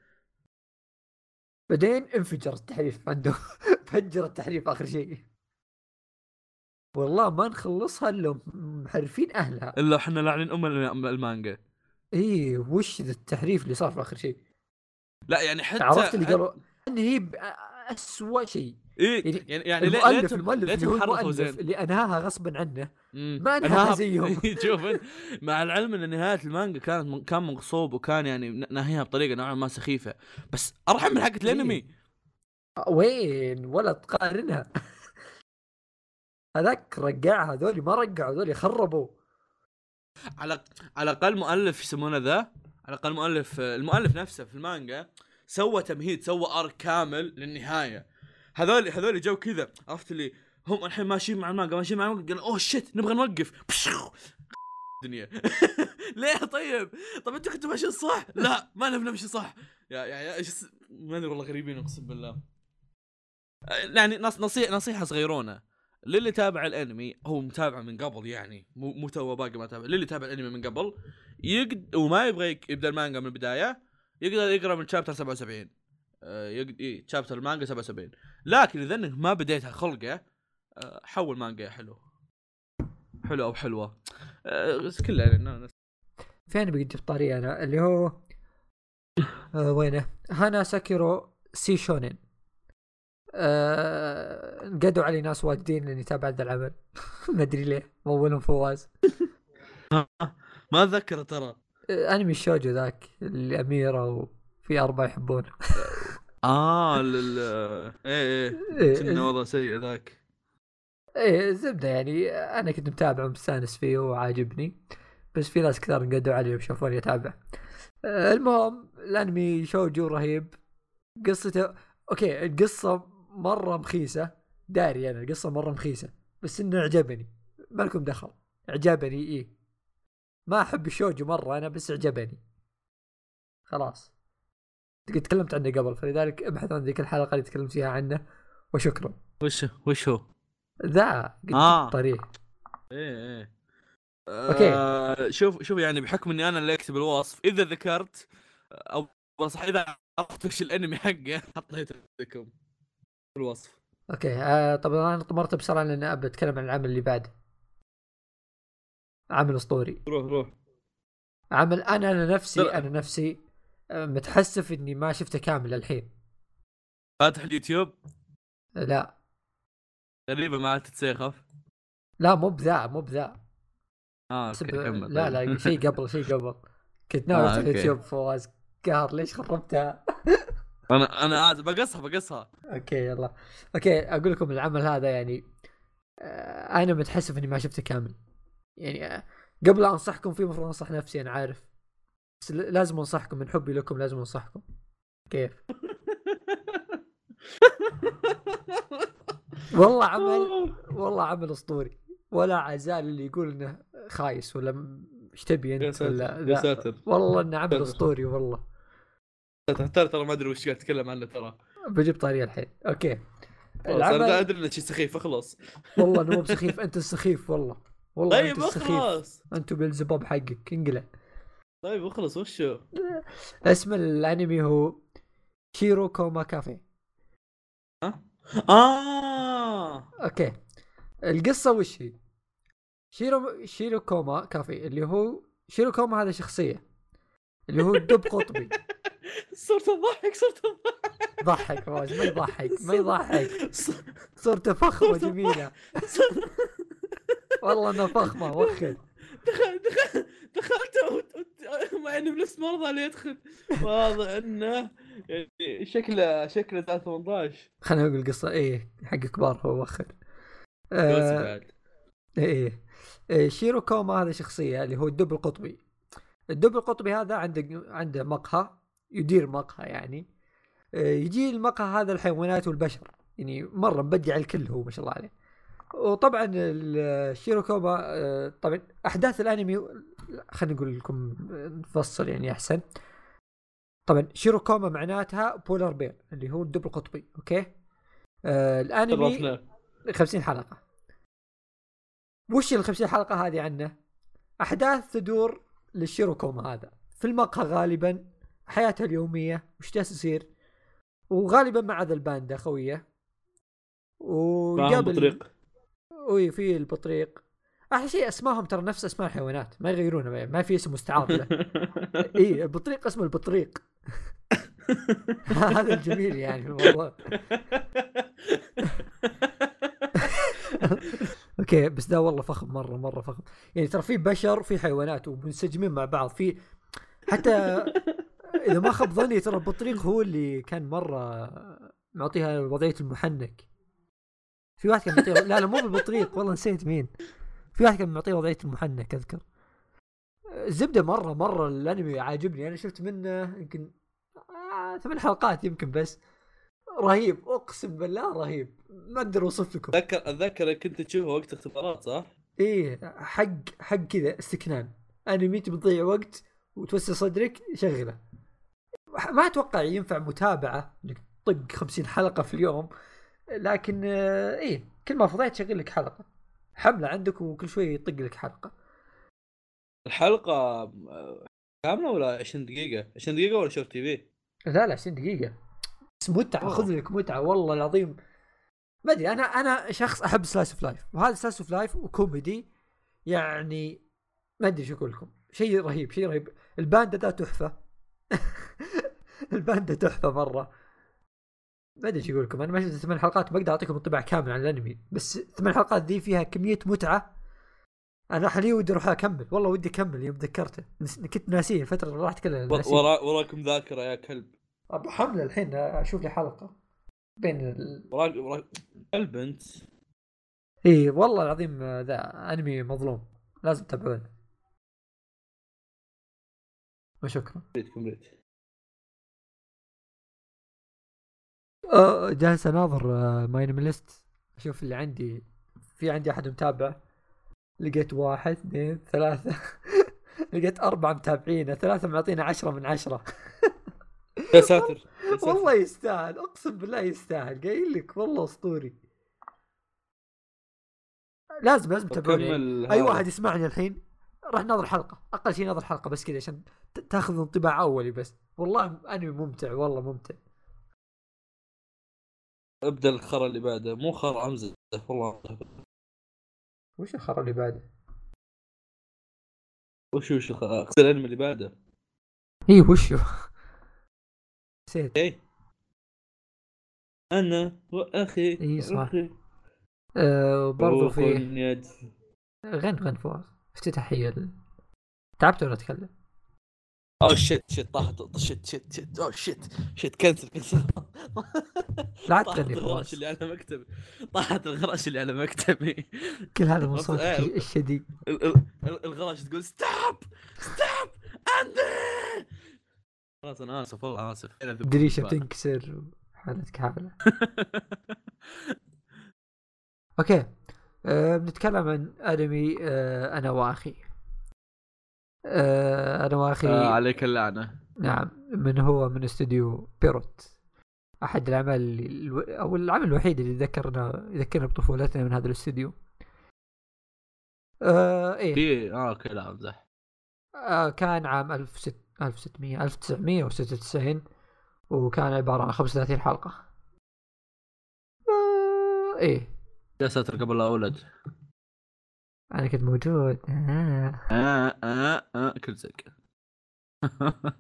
بعدين انفجر التحريف عنده فجر التحريف آخر شيء. والله ما نخلصها إلا محرفين أهلها. إلا إحنا لاعنين أم المانجا. إي وش ذا التحريف اللي صار في آخر شيء؟ لا يعني حتى عرفت اللي قالوا؟ إن هي اسوء شيء. إيه يعني يعني, المؤلف ليه المؤلف اللي هو المؤلف اللي أنهاها غصبا عنه ما أنهاها زيهم. شوف مع العلم إن نهاية المانجا كانت كان مغصوب وكان يعني ناهيها بطريقة نوعا ما سخيفة. بس أرحم من حقة الأنمي. إيه. وين؟ ولا تقارنها. هذاك رقعها هذول ما رقعوا هذول خربوا. على على الأقل مؤلف يسمونه ذا؟ على الأقل مؤلف المؤلف نفسه في المانجا سوى تمهيد سوى arc كامل للنهاية. هذول هذول جو كذا عرفت اللي هم الحين ماشيين مع المانجا ماشيين مع المانجا قالوا oh shit نبغى نوقف. الدنيا. ليه طيب؟ طب أنتوا كنتوا ماشيين صح؟ لا ما نبي نمشي صح. يا يا يا ما أدري والله غريبين أقسم بالله. يعني نصيحة نصيحة صغيرونة. للي تابع الانمي هو متابع من قبل يعني مو تو باقي ما تابع للي تابع الانمي من قبل يقدر وما يبغى يبدا المانجا من البداية يقدر يقرأ من chapter 77 آه يقد... إيه chapter المانجا 77 لكن إذا إنك ما بديتها خلقة آه حول مانجا حلو. حلو أو حلوة. آه كلها يعني فين بقيت طاري أنا؟ اللي هو وينه؟ هانا ساكيرو سي شونين آه... نقدوا علي ناس واجدين لأني تابع ذا العمل. ما أدري ليه اولهم فواز. ما اتذكر ترى. آه، أنمي الشوجو ذاك الأميرة وفي أربعة يحبونه. آه لل إيه إيه, إيه، كنا إيه. وضع سيء ذاك. إيه زبدة يعني. أنا كنت متابع ومستانس فيه وعاجبني. بس في ناس كثار انقدوا علي وشافوني أتابع. آه، المهم الأنمي شوجو رهيب. قصته okay القصة مرة مخيسة. داري أنا القصة مرة مخيسة بس إنه عجبني ما لكم دخل. عجبني إيه. ما أحب الشوجو مرة أنا بس عجبني خلاص. تكلمت عنه قبل فلذلك ابحث عن ذيك الحلقة اللي تكلمت فيها عنه. وشكرا. وش وش هو؟ ذا آه. طريق. إيه إيه. okay. آه شوف شوف يعني بحكم إني أنا اللي أكتب الوصف إذا ذكرت أو صح إذا عرفت وش الأنمي حقه حطيته لكم في الوصف. أوكي آه طبعا أنا طمرت بسرعة لأن ابى أتكلم عن العمل اللي بعده. عمل أسطوري. روح روح. عمل أنا أنا نفسي أنا نفسي آه، متحسف إني ما شفته كامل الحين. فاتح اليوتيوب؟ لا. غريبة ما عاد تتسيخف لا مو بذا مو بذا. آه okay كمل لا لا شيء قبل شيء قبل. كنت ناوي آه اليوتيوب فواز. قهر ليش خربتها؟ أنا أنا اسف بقصها بقصها. okay يلا. okay أقول لكم العمل هذا يعني آه أنا متحسف اني ما شفته كامل. يعني آه قبل انصحكم فيه المفروض انصح نفسي أنا عارف. بس لازم انصحكم من حبي لكم لازم انصحكم. كيف؟ والله عمل والله عمل اسطوري. ولا عزال اللي يقول إنه خايس ولا إيش تبي أنت ولا يا ساتر. والله إنه عمل اسطوري والله. ترى ترى ما أدري وش قاعد اتكلم عنه ترى. بجيب طاريه الحين. أوكي. العمل أنا أدري انك سخيف اخلص والله إنه مو بسخيف أنت السخيف والله. والله طيب اخلص أنت بالزباب حقك انقلع. طيب اخلص وشو اسم الأنمي هو شيرو كوما كافي ها؟ آه. okay. القصة وش هي؟ شيرو شيرو كوما كافي اللي هو شيرو كوما هذا شخصية. اللي هو دب قطبي. صرت أضحك صرت أضحك. ضحك فواز ما يضحك ما يضحك. صرت فخمة جميلة. والله انها فخمة وخر دخل دخل دخلت مع إنه بنفس مرضى اللي يدخل. واضح إنه يعني شكله شكله 18 خلينا نقول القصة إيه حق كبار هو وخر. آه إيه إيه. شيرو كوما هذا شخصية اللي هو الدب القطبي. الدب القطبي هذا عنده عنده مقهى يدير مقهى يعني. إيه يجي المقهى هذا الحيوانات والبشر. يعني مرة مبدع الكل هو ما شاء الله عليه. وطبعا الشيروكوما آه، طبعا أحداث الأنمي خلينا نقول لكم نفصل يعني أحسن. طبعا شيروكوما معناتها polar bear اللي هو الدب القطبي okay؟ آه الأنمي 50 حلقة. وش ال 50 حلقة هذه عنه؟ أحداث تدور للشيروكوما هذا. في المقهى غالبا حياته اليومية وش جالس يصير؟ وغالبا مع ذا الباندا خويه. وقابل وي في البطريق. أحلى شيء اسمائهم ترى نفس اسماء الحيوانات ما يغيرونه ما في اسم مستعار له. إي البطريق اسمه البطريق. هذا الجميل يعني والله. okay بس ده والله فخم مرة مرة فخم. يعني ترى في بشر وفي حيوانات ومنسجمين مع بعض في حتى إذا ما خاب ظني ترى البطريق هو اللي كان مرة معطيها وضعية المحنك. في واحد كان معطيه لا لا مو بالبطريق والله نسيت مين. في واحد كان معطيه وضعية المحنك أذكر. الزبدة مرة مرة الأنمي عاجبني. أنا شفت منه يمكن آه ثمان حلقات يمكن بس. رهيب أقسم بالله رهيب. ما أقدر أوصف لكم. اتذكر اتذكر كنت تشوفه وقت اختبارات صح؟ إيه حق حق كذا استكنان. أنمي تبي تضيع وقت وتوسع صدرك شغلة. ما أتوقع ينفع متابعة إنك طق 50 حلقة في اليوم لكن آه، إيه كل ما فضيت شغل لك حلقة. حملة عندك وكل شوي يطق لك حلقة. الحلقة آه، كاملة ولا 20 دقيقة؟ 20 دقيقة ولا short TV؟ لا لا 20 دقيقة. بس متعة خذ لك متعة والله العظيم. ما أدري أنا أنا شخص أحب slice of life وهذا slice of life وكوميدي يعني ما أدري شو أقول لكم. شيء رهيب شيء رهيب. الباندا ده تحفة. الباندا تحفة مرة. ما أدري إيش أقول لكم أنا ما شفت ثمان حلقات بقدر أعطيكم انطباع كامل عن الأنمي بس ثمان حلقات ذي فيها كمية متعة. أنا حاليا ودي أروح أكمل والله ودي أكمل يوم تذكرته كنت ناسيه الفترة اللي راحت كلها ورا وراكم ذاكرة يا كلب. أبو حملة الحين أشوف لي حلقة بين ال... وراك وراك البنت اي والله العظيم ذا أنمي مظلوم لازم تتابعونه. وشكرا كملت أه جالس أناظر MyAnimeList أشوف اللي عندي في عندي أحد متابع. لقيت واحد اثنين ثلاثة. لقيت أربعة متابعين ثلاثة معطينا عشرة من عشرة. يا ساتر والله يستاهل أقسم بالله يستاهل. قايل لك والله أسطوري. لازم لازم تتابعوني. أي واحد يسمعني الحين؟ راح ناظر حلقة. أقل شيء ناظر حلقة بس كذا عشان تاخذ انطباع أولي بس. والله أنمي ممتع والله ممتع. ابدأ الخرا اللي بعده. مو خرا عمزه والله وش الخرا اللي بعده؟ وش وش أقصد الأنمي اللي بعده. اي وشو نسيت. إيه. أنا وأخي. اي صح. أخي. آه برضو في غن غن فواز افتتاحية تعبت ولا اتكلم؟ oh shit shit طاحت shit shit shit oh shit shit cancel cancel لا تغني الغراش اللي على مكتبي. طاحت الغراش اللي على مكتبي. كل هذا من صوت الشديد. الغراش تقول stop stop اندي خلاص أنا آسف والله آسف. دريشة تنكسر حالتك حالة. okay. أه بنتكلم عن أنمي أه أنا وأخي. أه أنا وأخي آه عليك اللعنة. نعم من هو؟ من استوديو بيرو. أحد الأعمال ألو... أو العمل الوحيد اللي ذكرنا يذكرنا بطفولتنا من هذا الاستديو آه إيه. إيه آه okay لا امزح آه كان عام 1600 1996 وكان عبارة عن 35 حلقة. آه إيه. يا ساتر قبل لا أولد. أنا كنت موجود. آه. آه آه, آه. كل زق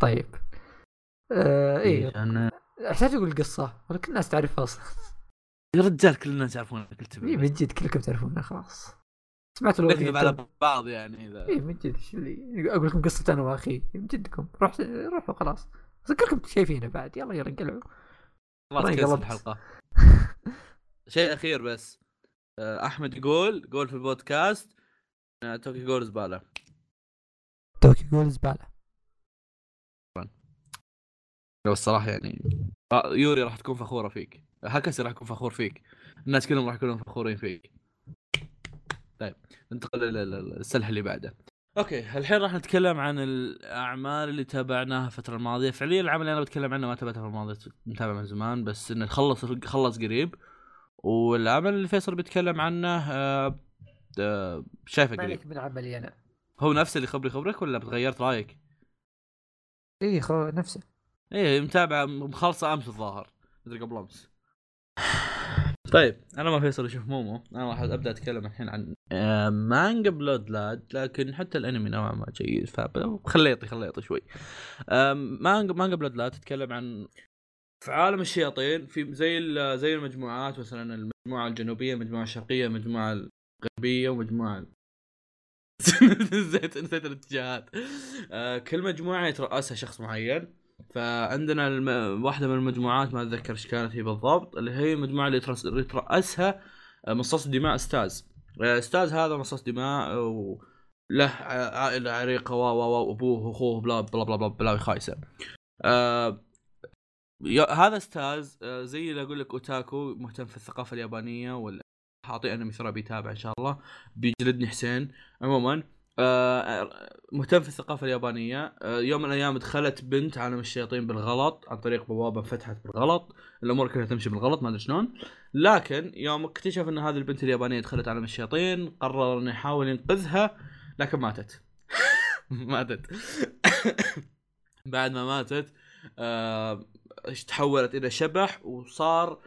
طيب. آه إيه. أنا أحتاج أقول القصة ولا كل الناس تعرفها أصلا. يا رجال كل الناس يعرفون قلت اي من جد كلكم تعرفونها خلاص. سمعت الاغنيه على بعض يعني إذا. اي من جد إيش اللي؟ أقول لكم قصة أنا وأخي. من جدكم. روح روحوا خلاص. كلكم شايفينه بعد. يلا يلا انقلعوا خلاص كيس الحلقة. شيء أخير بس. آه، أحمد يقول قول في البودكاست آه، توكيو غول زبالة. توكيو غول زبالة. الصراحة يعني آه، يوري راح تكون فخورة فيك. هكسي راح يكون فخور فيك. الناس كلهم راح يكونون فخورين فيك. طيب ننتقل للسلح اللي بعده. أوكي الحين راح نتكلم عن الأعمال اللي تابعناها الفترة الماضية. فعليا العمل اللي أنا بتكلم عنه ما تابعته في الماضي متابع من زمان بس إنه خلص خلص قريب. والعمل اللي فيصل بيتكلم عنه آه آه شايفه قريب. من عملي أنا. هو نفسه اللي خبري خبرك ولا بتغيرت رأيك؟ إيه خو نفسه. إيه متابع مخلصه أمس الظاهر. مدري قبل أمس. طيب أنا ما فيصل أشوف مومو. أنا راح أبدأ أتكلم الحين عن آه، مانجا بلود لاد لكن حتى الأنمي نوعا ما جيد فخليطي خليطي شوي. مانجا مانجا بلود لاد تتكلم عن في عالم الشياطين في زي زي المجموعات مثلا المجموعة الجنوبية المجموعه الشرقية المجموعه الغربية ومجموعة نسيت نسيت الاتجاهات. آه، كل مجموعة يترأسها شخص معين. فعندنا الم... واحدة من المجموعات ما أتذكر إيش كانت هي بالضبط اللي هي المجموعة اللي يترأسها آه، مصاص دماء أستاذ. آه، أستاذ هذا مصاص دماء وله عائلة عريقة و و وابوه واخوه بلا بلا بلا بلا بلاوي خايسة. آه هذا أستاذ آه زي اللي أقول لك أوتاكو مهتم في الثقافة اليابانية ولا حاطي أنمي ثرى بيتابع إن شاء الله بيجلدني حسين. عموما آه، مهتم في الثقافة اليابانية آه، يوم من الأيام دخلت بنت عالم الشياطين بالغلط عن طريق بوابة فتحت بالغلط الأمور كلها تمشي بالغلط ما أدري شلون. لكن يوم اكتشف أن هذه البنت اليابانية دخلت عالم الشياطين قرر أنه يحاول ينقذها لكن ماتت. ماتت. بعد ما ماتت تحولت إلى شبح وصار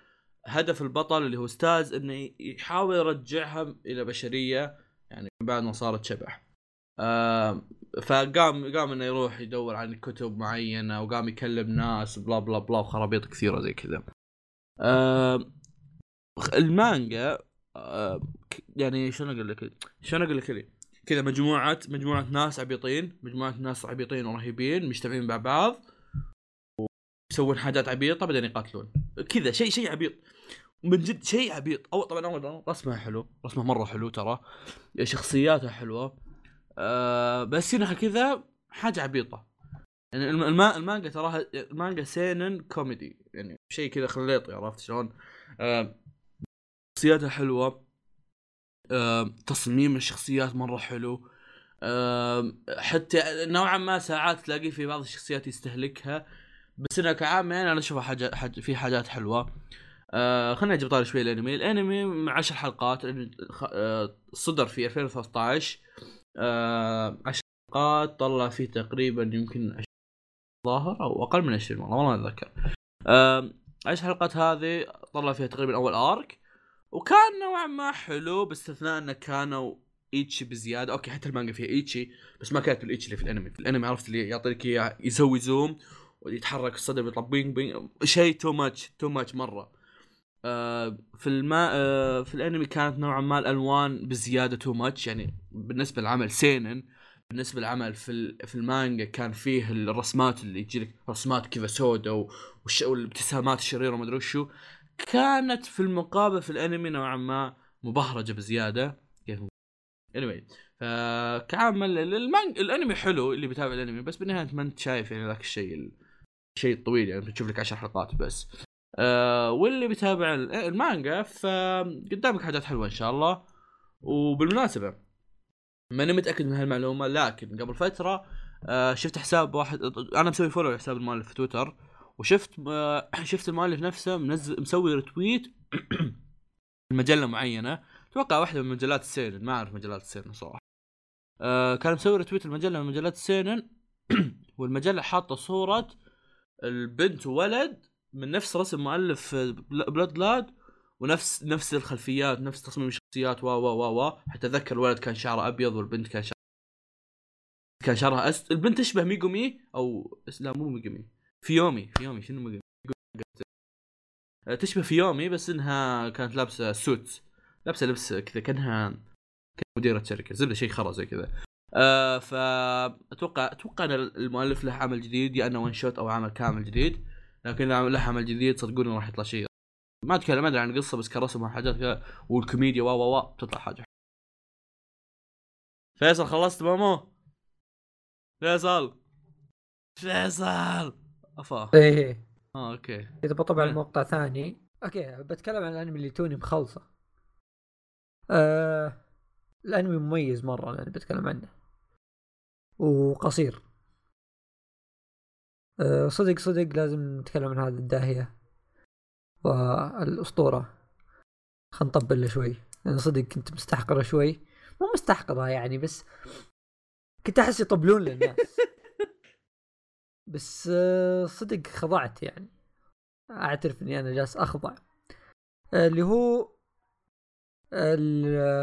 هدف البطل اللي هو أستاذ إنه يحاول يرجعها إلى بشرية يعني بعد ما صارت شبح. آه فقام قام إنه يروح يدور عن كتب معينة وقام يكلم ناس بلا بلا بلا وخرابيط كثيرة زي كذا. آه المانجا يعني شلون أقول لك شلون أقول لك كذا مجموعه مجموعة ناس عبيطين مجموعة ناس عبيطين ورهيبين مجتمعين مع بعض. ويسوون حاجات عبيطة بعدين يقاتلون. كذا شيء شيء عبيط. من جد شيء عبيط. أو طبعا أول رسمه حلو. رسمه مرة حلو ترى. شخصياتها حلوة. آه بس هنا كذا حاجة عبيطة. يعني الما المانجا تراها المانجا سينن كوميدي يعني شيء كذا خليطي عرفت شلون؟ آه شخصياتها حلوة. آه تصميم الشخصيات مرة حلو. آه حتى نوعا ما ساعات تلاقي في بعض الشخصيات يستهلكها. بس انها كعام يعني أنا اشوفها حاجة حاجة في حاجات حلوة. آه خلينا نجيب طاري شوي الأنمي. الأنمي 10 حلقات آه صدر في 2013 آه 10 حلقات طلع فيه تقريبا يمكن ظاهر أو أقل من 20 والله ما أتذكر. آه 10 حلقات هذه طلع فيها تقريبا أول ارك وكان نوعا ما حلو باستثناء إنه كانوا إيتشي بزيادة. أوكي حتى المانجا فيها إيتشي بس ما كانت بالإيتشي اللي في الأنمي. في الأنمي عرفت اللي يعطيك إياه يسوي zoom ويتحرك الصدر بيطلع بينج بينج شيء too much too much مرة. آه في الما آه في الأنمي كانت نوعا ما الألوان بزيادة too much يعني بالنسبة للعمل سينن بالنسبة للعمل في في المانجا كان فيه الرسمات اللي يجي لك رسمات كذا سوداء والابتسامات الشريرة وما أدري وشو. كانت في المقابل في الأنمي نوعا ما مبهرجة بزيادة. كيف anyway فكعمل المانجا الأنمي حلو اللي بيتابع الأنمي بس بالنهاية ما أنت شايف يعني ذاك الشيء الشيء الطويل يعني بتشوف لك 10 حلقات بس. آه واللي بيتابع المانجا فقدامك حاجات حلوة إن شاء الله. وبالمناسبة ماني متأكد من هالمعلومة لكن قبل فترة آه شفت حساب واحد أنا مسوي follow حساب المؤلف في تويتر وشفت شفت المؤلف نفسه منزل مسوي retweet مجله معينة. أتوقع واحدة من مجلات السينن ما أعرف مجلات السينن صراحة. أه كان مسوي retweet المجله من مجلات السينن والمجلة حاطة صورة البنت وولد من نفس رسم مؤلف بلاد لاد ونفس نفس الخلفيات نفس تصميم الشخصيات و و و حتى أتذكر الولد كان شعره أبيض والبنت كان شعرها كان شعرها أس... البنت تشبه ميجومي أو لا مو ميجومي فيومي فيومي شنو ميجومي تشبه فيومي بس إنها كانت لابسة suit لابسة لبس كذا كأنها مديرة شركة زبدة شيء خرا زي كذا. آه فاتوقع أتوقع إن المؤلف له عمل جديد يا إنه one shot أو عمل كامل جديد لكن له عمل جديد صدقوني راح يطلع شيء. ما اتكلم أدري عن القصة بس كرسم وحاجات كذا والكوميديا وا وا وا تطلع حاجة. فيصل خلصت مومو؟ فيصل! فيصل! أفا. إيه آه okay. إذا بطبع المقطع ثاني okay بتكلم عن الأنمي اللي توني مخلصه. آه... الأنمي مميز مرة اللي بتكلم عنه. وقصير. آه صدق صدق لازم نتكلم عن هذه الداهية والأسطورة. خلينا نطبل له شوي. أنا صدق كنت مستحقرة شوي. مو مستحقرة يعني بس كنت أحس يطبلون للناس بس آه، صدق خضعت يعني. أعترف إني أنا جالس أخضع. اللي هو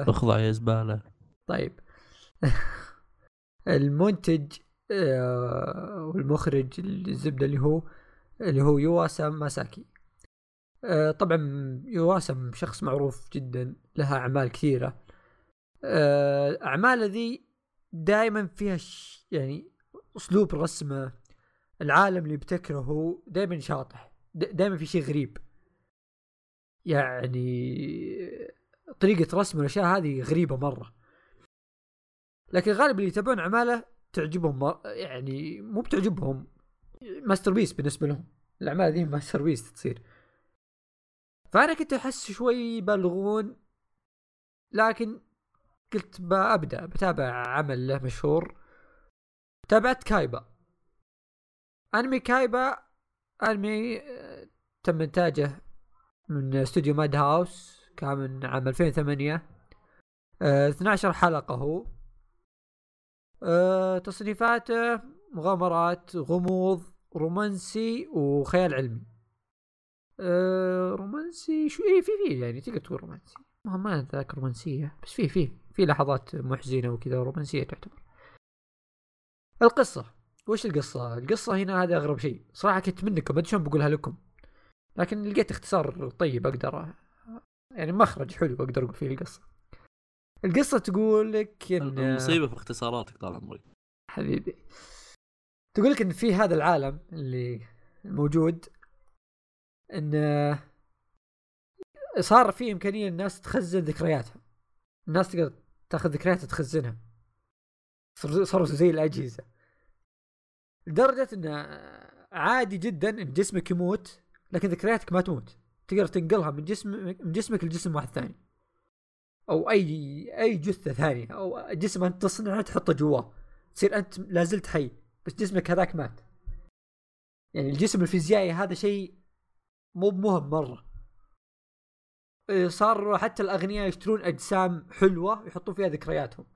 أخضع يا زبالة. طيب. المنتج آه، والمخرج الزبدة اللي هو اللي هو يواسا ماساكي. آه، طبعا يواسم شخص معروف جدا لها أعمال كثيرة. آه، اعماله ذي دائما فيها يعني أسلوب رسمه العالم اللي بتكرهه دائما شاطح دائما في شيء غريب. يعني طريقة رسم الأشياء هذه غريبة مرة. لكن غالب اللي يتابعون اعماله تعجبهم يعني مو بتعجبهم masterpiece بالنسبة لهم. الأعمال ذي masterpiece تصير. فأنا كنت أحس شوي يبالغون لكن قلت بأبدأ بتابع عمل له مشهور. تابعت كايبا. أنمي كايبا أنمي آه، تم إنتاجه من استوديو ماد هاوس كان من عام 2008 آه 12 حلقة هو. آه تصنيفاته مغامرات غموض رومانسي وخيال علمي. آه رومانسي شو إيه في في يعني تقدر تقول رومانسي. ما ما ذاك رومانسية بس في في في لحظات محزنة وكذا رومانسيه تعتبر. القصة. وش القصة؟ القصة هنا هذا أغرب شيء. صراحة كنت منكم ما أدري شلون بقولها لكم. لكن لقيت اختصار طيب أقدر يعني مخرج حلو أقدر أقول فيه القصة. القصة تقول لك إن المصيبة في اختصاراتك طال عمري. حبيبي. تقول لك إن في هذا العالم اللي موجود إن صار في إمكانية الناس تخزن ذكرياتها الناس تقدر تاخذ ذكرياتها تخزنها صاروا زي الأجهزة. لدرجة انه عادي جدا إن جسمك يموت لكن ذكرياتك ما تموت. تقدر تنقلها من جسم من جسمك لجسم واحد ثاني. أو أي أي جثة ثانية أو جسم أنت تصنعه تحطه جواه. تصير أنت لازلت حي بس جسمك هذاك مات. يعني الجسم الفيزيائي هذا شيء مو مهم مرة. إيه، صار حتى الأغنياء يشترون أجسام حلوة يحطون فيها ذكرياتهم.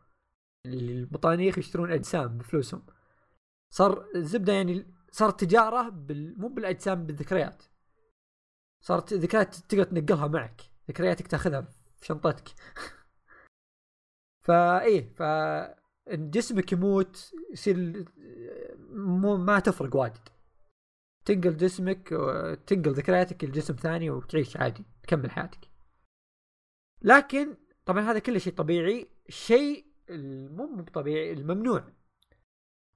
المطانيخ يشترون أجسام بفلوسهم. صار الزبده يعني صارت تجارة بال... مو بالأجسام بالذكريات. صارت ذكريات تقدر تنقلها معك ذكرياتك تأخذها في شنطتك. فايه ف جسمك يموت يصير مو ما تفرق واجد. تنقل جسمك تنقل ذكرياتك لجسم ثاني وتعيش عادي تكمل حياتك. لكن طبعا هذا كله شيء طبيعي. الشيء مو طبيعي الممنوع.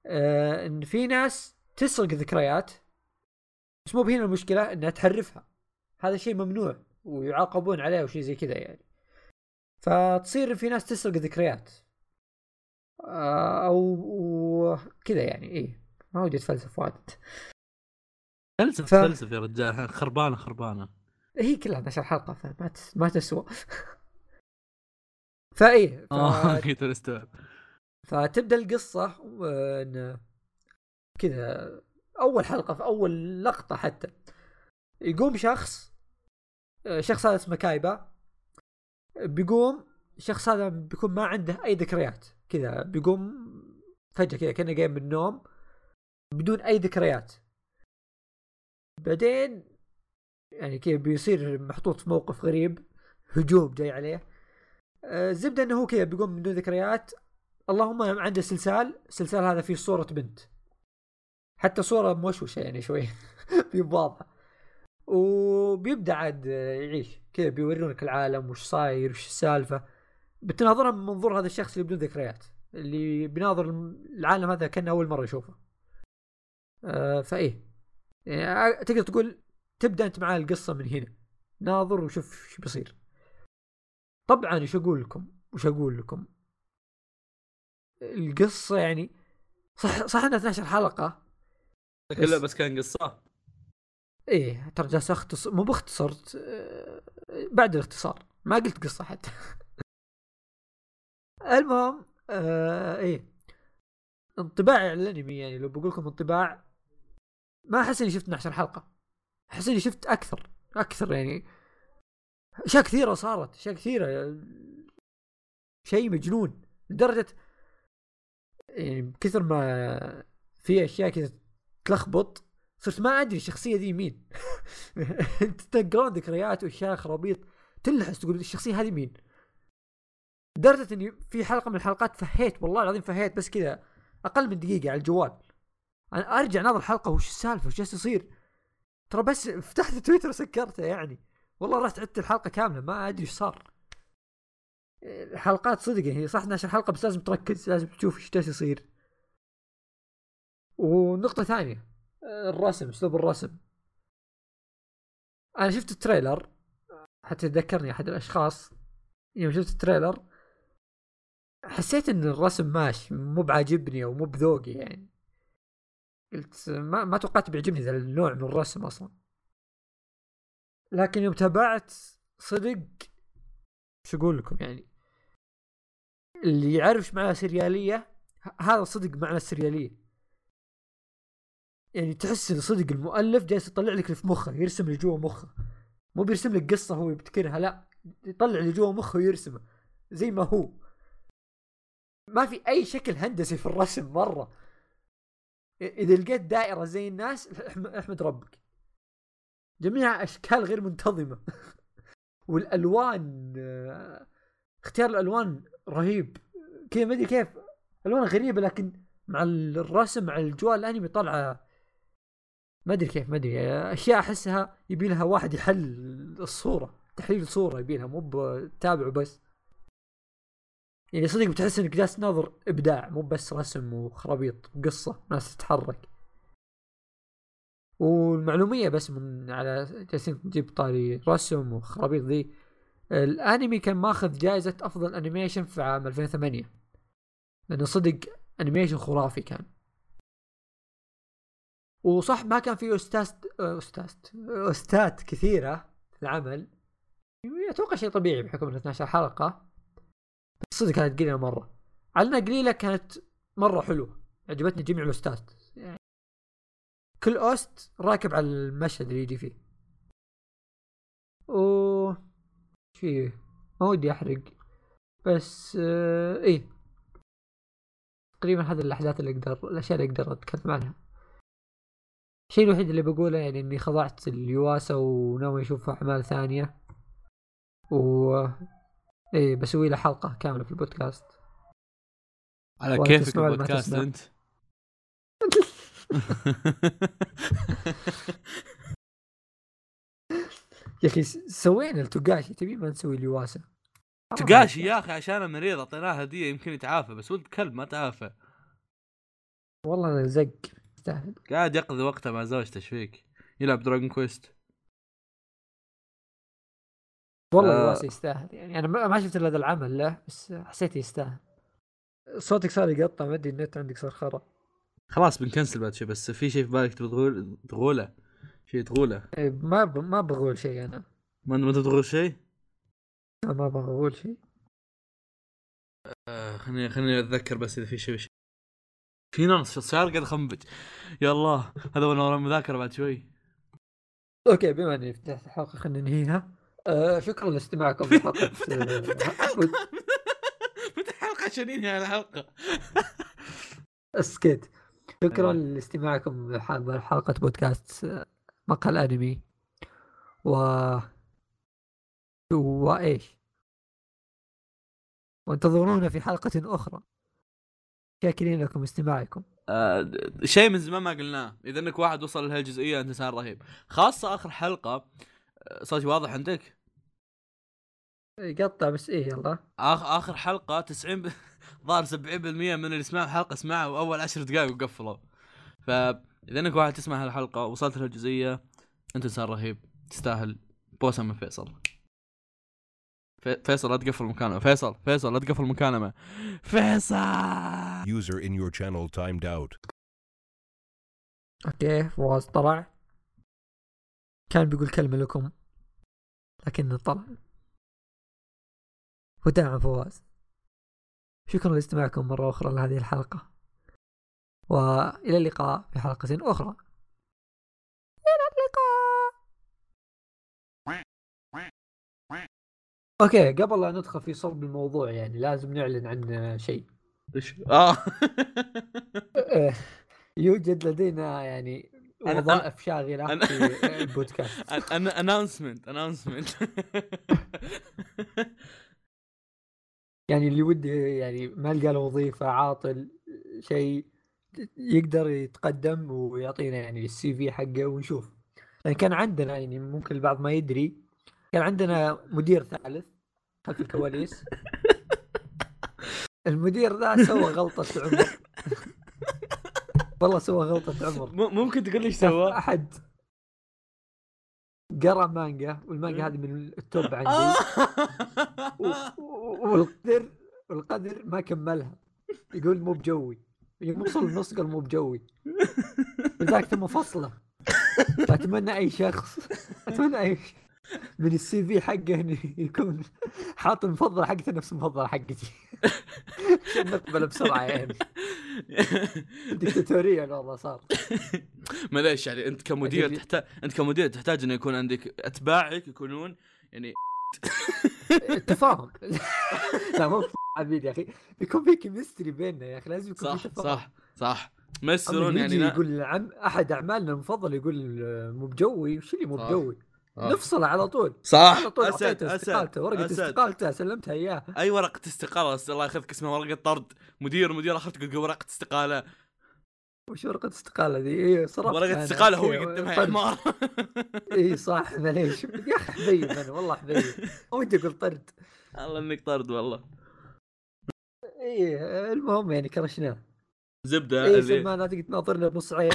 آه إن في ناس تسرق ذكريات بس مو بهنا المشكلة إنها تحرفها. هذا شيء ممنوع ويعاقبون عليه وشيء زي كذا يعني. فتصير في ناس تسرق ذكريات. آه أو كذا يعني إيه. ما ودي أتفلسف واجد. فلسف ف... فلسف يا رجال. خربانة خربانة. هي كلها 11 حلقة فما ما تسوى. فإيه ف... آه فتبدأ القصة ان كذا أول حلقة في أول لقطة حتى يقوم شخص آه، شخص هذا اسمه كايبا. بيقوم الشخص هذا بيكون ما عنده أي ذكريات. كذا بيقوم فجأة كذا كأنه قايم من النوم بدون أي ذكريات. بعدين يعني كذا بيصير محطوط في موقف غريب هجوم جاي عليه. الزبدة آه، إنه هو كذا بيقوم بدون ذكريات. اللهم عنده سلسال السلسال هذا فيه صورة بنت. حتى صورة موشوشة يعني شوي. في واضحة. وبيبدأ عاد يعيش. كذا بيورونك العالم وش صاير وش السالفة. بتناظرها من منظور هذا الشخص اللي بدون ذكريات اللي بيناظر العالم هذا كأنه أول مرة يشوفه. آه فإيه. يعني تقدر تقول تبدأ أنت معاه القصة من هنا. ناظر وشوف إيش بيصير. طبعا إيش أقول لكم؟ وش أقول لكم؟ القصة يعني صح صح إنها 12 حلقة. كله بس كان قصة؟ إيه ترى جالس اختصر مو باختصر آه، بعد الاختصار. ما قلت قصة حتى. المهم آه إيه. انطباعي على الأنمي يعني لو بقول لكم انطباع ما أحس إني شفت 12 حلقه أحس إني شفت أكثر أكثر يعني. أشياء كثيرة صارت أشياء كثيرة. شيء مجنون لدرجة يعني كثر ما في أشياء كذا تلخبط صرت ما أدري الشخصية ذي مين. أنت تقرون ذكريات وأشياء خرابيط تلحس تقول الشخصية هذه مين. لدرجة إني في حلقة من الحلقات فهيت والله العظيم فهيت بس كذا أقل من دقيقة على الجوال. أنا أرجع ناظر الحلقة وش السالفة؟ وش جالس يصير؟ ترى بس فتحت تويتر وسكرته يعني. والله رحت عدت الحلقة كاملة ما أدري إيش صار. الحلقات صدق هي صح 12 حلقة بس لازم تركز لازم تشوف إيش جالس يصير. ونقطة ثانية. الرسم أسلوب الرسم. أنا شفت التريلر حتى ذكرني أحد الأشخاص يوم شفت ال trailer حسيت إن الرسم ماشي مو بعاجبني أو مو بذوقي يعني. قلت ما ما توقعت بيعجبني ذا النوع من الرسم أصلا. لكن يوم تابعت صدق شو أقول لكم يعني؟ اللي يعرف معنى سريالية هذا صدق معنى السرياليه يعني تحس إن صدق المؤلف جالس يطلع لك في مخه يرسم اللي جوا مخه. مو بيرسم لك قصة هو يبتكرها لا. يطلع اللي جوا مخه ويرسمه زي ما هو. ما في أي شكل هندسي في الرسم مرة. إذا لقيت دائرة زي الناس احمد ربك. جميع أشكال غير منتظمة. والألوان اختيار الألوان رهيب. كذا ما أدري كيف. ألوان غريبة لكن مع الرسم مع الجوال الأنمي طالعة ما أدري كيف ما أدري. أشياء أحسها يبي لها واحد يحل الصورة تحليل صوره يبي لها مو بتابعه بس. يعني صدق بتحس إنك جالس تناظر إبداع مو بس رسم وخرابيط قصة ناس تتحرك. والمعلومية بس من على جالسين نجيب طاري رسم وخرابيط ذي. الأنمي كان ماخذ جائزة أفضل انيميشن في عام 2008 لأنه صدق animation خرافي كان. وصح ما كان فيه OST ات OST ات OST ات كثيرة في العمل. أتوقع شيء طبيعي بحكم انه 12 حلقة. بس صدق كانت قليلة مرة. على إنها قليلة كانت مرة حلوة. عجبتني جميع ال OST ات. يعني كل OST راكب على المشهد اللي يجي فيه. و فيه؟ ما ودي أحرق. بس آه إيه. تقريبا هذه الأحداث اللي أقدر الأشياء اللي أقدر أتكلم عنها. الشيء الوحيد اللي بقوله يعني إني خضعت اليواسا وناوي أشوف أعمال ثانية. و إيه بسوي له حلقة كاملة في البودكاست. على كيفك البودكاست أنت؟ يا أخي سوينا التوغاشي تبي ما نسوي اليواسا؟ تقاشي يا أخي عشان مريض اعطيناه هدية يمكن يتعافى بس ولد كلب ما تعافى. والله أنا زق. يستاهل. قاعد يقضي وقته مع زوجته إيش فيك؟ يلعب دراجون كويست والله آه. يستاهل. يعني أنا ما شفت إلا هذا العمل له بس حسيت يستاهل. صوتك صار يقطع ما أدري النت عندك صار خرا. خلاص بنكنسل بعد شيء بس في شيء في بالك تبغى تقوله؟ شيء تقوله؟ إيه، ما ب... ما بقول شيء أنا. ما ما تقول شيء؟ ما بقول شيء. آه خليني خليني أتذكر بس إذا في شيء في ناس في السياره قاعد أخنبج. يا الله هذا وأنا ورا المذاكرة بعد شوي. أوكي بما إني فتحت الحلقة خلينا ننهيها. آه شكرا لاستماعكم لحلقه فتح حلقة. عشان ينهي الحلقة. اسكت. شكرا لاستماعكم لحلقه بودكاست مقهى أنمي. و وايش وانتظرونا في حلقة أخرى. شاكرين لكم استماعكم. آه شيء من زمان ما قلناه. إذا إنك واحد وصل لهالجزئية أنت إنسان رهيب. خاصة آخر حلقة. آه، صوتي واضح عندك؟ يقطع بس إيه يلا. آخ آخر حلقة 90 ب... ظهر 70% من اللي سمعوا الحلقة سمعوا اول 10 دقائق وقفلوا. فاذا إنك واحد تسمع هالحلقة وصلت لهالجزئية أنت إنسان رهيب. تستاهل بوسة من فيصل. فيصل لا تقفل المكالمة فيصل فيصل لا تقفل المكالمة فيصل! User in your channel timed out. okay فواز طلع. كان بيقول كلمة لكم لكنه طلع. وداعا فواز. شكرا لاستماعكم مرة أخرى لهذه الحلقة. وإلى اللقاء في حلقة أخرى. okay قبل لا ندخل في صلب الموضوع يعني لازم نعلن عن شيء. إيش؟ آه. يوجد لدينا يعني وظائف شاغرة هنا في البودكاست. announcement announcement يعني اللي ودي يعني ما لقى له وظيفة عاطل شيء يقدر يتقدم ويعطينا يعني ال CV حقه ونشوف. لأن كان عندنا يعني ممكن البعض ما يدري كان عندنا مدير ثالث خلف الكواليس. المدير ذا سوى غلطة عمر. والله سوى غلطة عمر. ممكن تقول لي إيش سوى؟ أحد قرأ مانجا والمانجا هذه من ال top عندي. آه. والقدر والقدر ما كملها. يقول مو بجوي. يوم وصل النص قال مو بجوي. لذلك تم فصله. أتمنى أي شخص أتمنى أي شخص. من ال CV حقه إنه يكون حاط المفضله حقته نفس المفضله حقتي. عشان نقبل بسرعة يعني. ديكتاتورية والله صار. معليش يعني أنت كمدير تحتاج أنت كمدير تحتاج إنه يكون عندك أتباعك يكونون يعني تفاهم لا مو حبيبي يا أخي. يكون في chemistry بيننا يا أخي لازم يكون صح صح صح. مسرون يعني يقول عم أحد أعمالنا المفضل يقول مو بجوي. وش اللي مو بجوي؟ آه. نفصله على طول. صح. على طول. أسد أسد ورقة استقالته سلمتها إياه. أي ورقة استقالة؟ الله ياخذك اسمها ورقة طرد. مدير مدير أخذت تقول ورقة استقالة. وش ورقة استقالة ذي؟ اي صرفت ورقة استقالة هو يقدمها يا حمار. اي صح معليش يا أخي حبيب أنا والله حبيب. ودي أقول طرد. الله انك طرد والله. اي المهم يعني كرشناه. زبدة اي لا تقعد تناظرنا بنص عين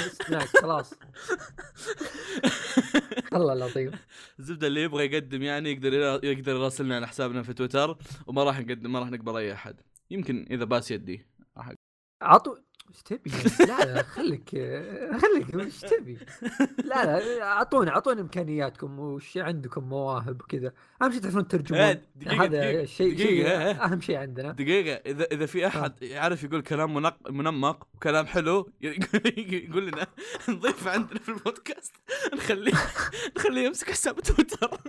خلاص. الله لطيف. الزبدة اللي يبغى يقدم يعني يقدر يقدر يراسلنا على حسابنا في تويتر وما راح نقدم ما راح نقبل أي أحد. يمكن إذا باس يدي. عطوا إيش تبي؟ لا لا خليك خليك إيش تبي؟ لا لا اعطونا اعطونا إمكانياتكم وش عندكم مواهب وكذا. أهم شيء تعرفون ترجمون إيه، هذا شيء شيء أهم شيء عندنا. دقيقة إذا إذا في أحد يعرف يقول كلام منق... منمق وكلام حلو يقول لنا نضيف عندنا في البودكاست نخليه نخليه يمسك حساب تويتر.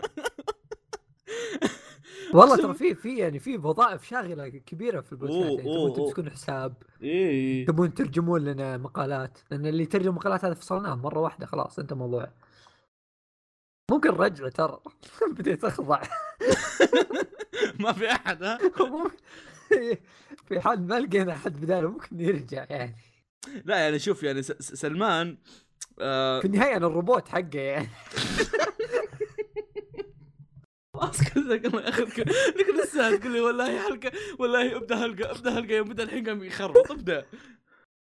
والله ترى في في يعني في وظائف شاغلة كبيرة في البودكاست يعني تبون تمسكون حساب إيه. تبون ترجمون لنا مقالات لأن اللي يترجم مقالات هذا فصلناه مرة واحدة خلاص انت موضوع. ممكن رجع ترى. بديت أخضع. ما في أحد ها؟ في حال ما لقينا احد بداله ممكن يرجع يعني. لا يعني شوف يعني سلمان آه في النهاية أنا الروبوت حقه يعني. خلاص كذا الله ياخذك. لك لسه تقول لي والله حلقه والله أبدأ حلقه أبدأ حلقه يوم بدأ الحين قام يخربط أبدأ.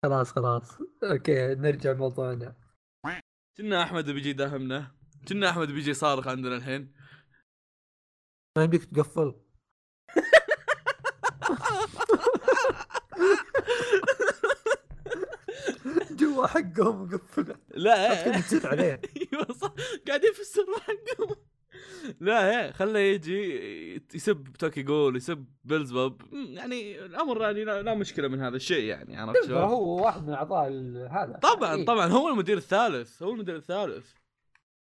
خلاص خلاص. أوكي نرجع موضوعنا. كنا أحمد بيجي يداهمنا كنا أحمد بيجي يصارخ عندنا الحين. ما يمديك تقفل. جوا حقهم مقفله لا. أيوه صح. قاعدين في السر حقهم. لا هي خله يجي يسب توكي جول يسب بيلزبوب. يعني الأمر يعني لا, مشكلة من هذا الشيء يعني عرفت شلون؟ هو واحد من أعضاء هذا. طبعا إيه. طبعا هو المدير الثالث هو المدير الثالث.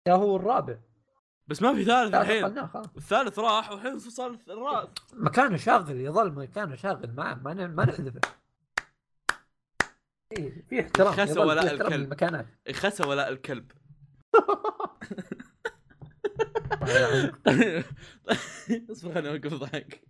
يا هو الرابع. بس ما في ثالث الحين. الثالث راح والحين صار الراس مكانه شاغل يظل مكانه شاغل ما ما ما نحذفه. إيه في احترام خسى ولاء الكلب. للمكانات. خسى ولاء الكلب. اصبر خليني اوقف ضحك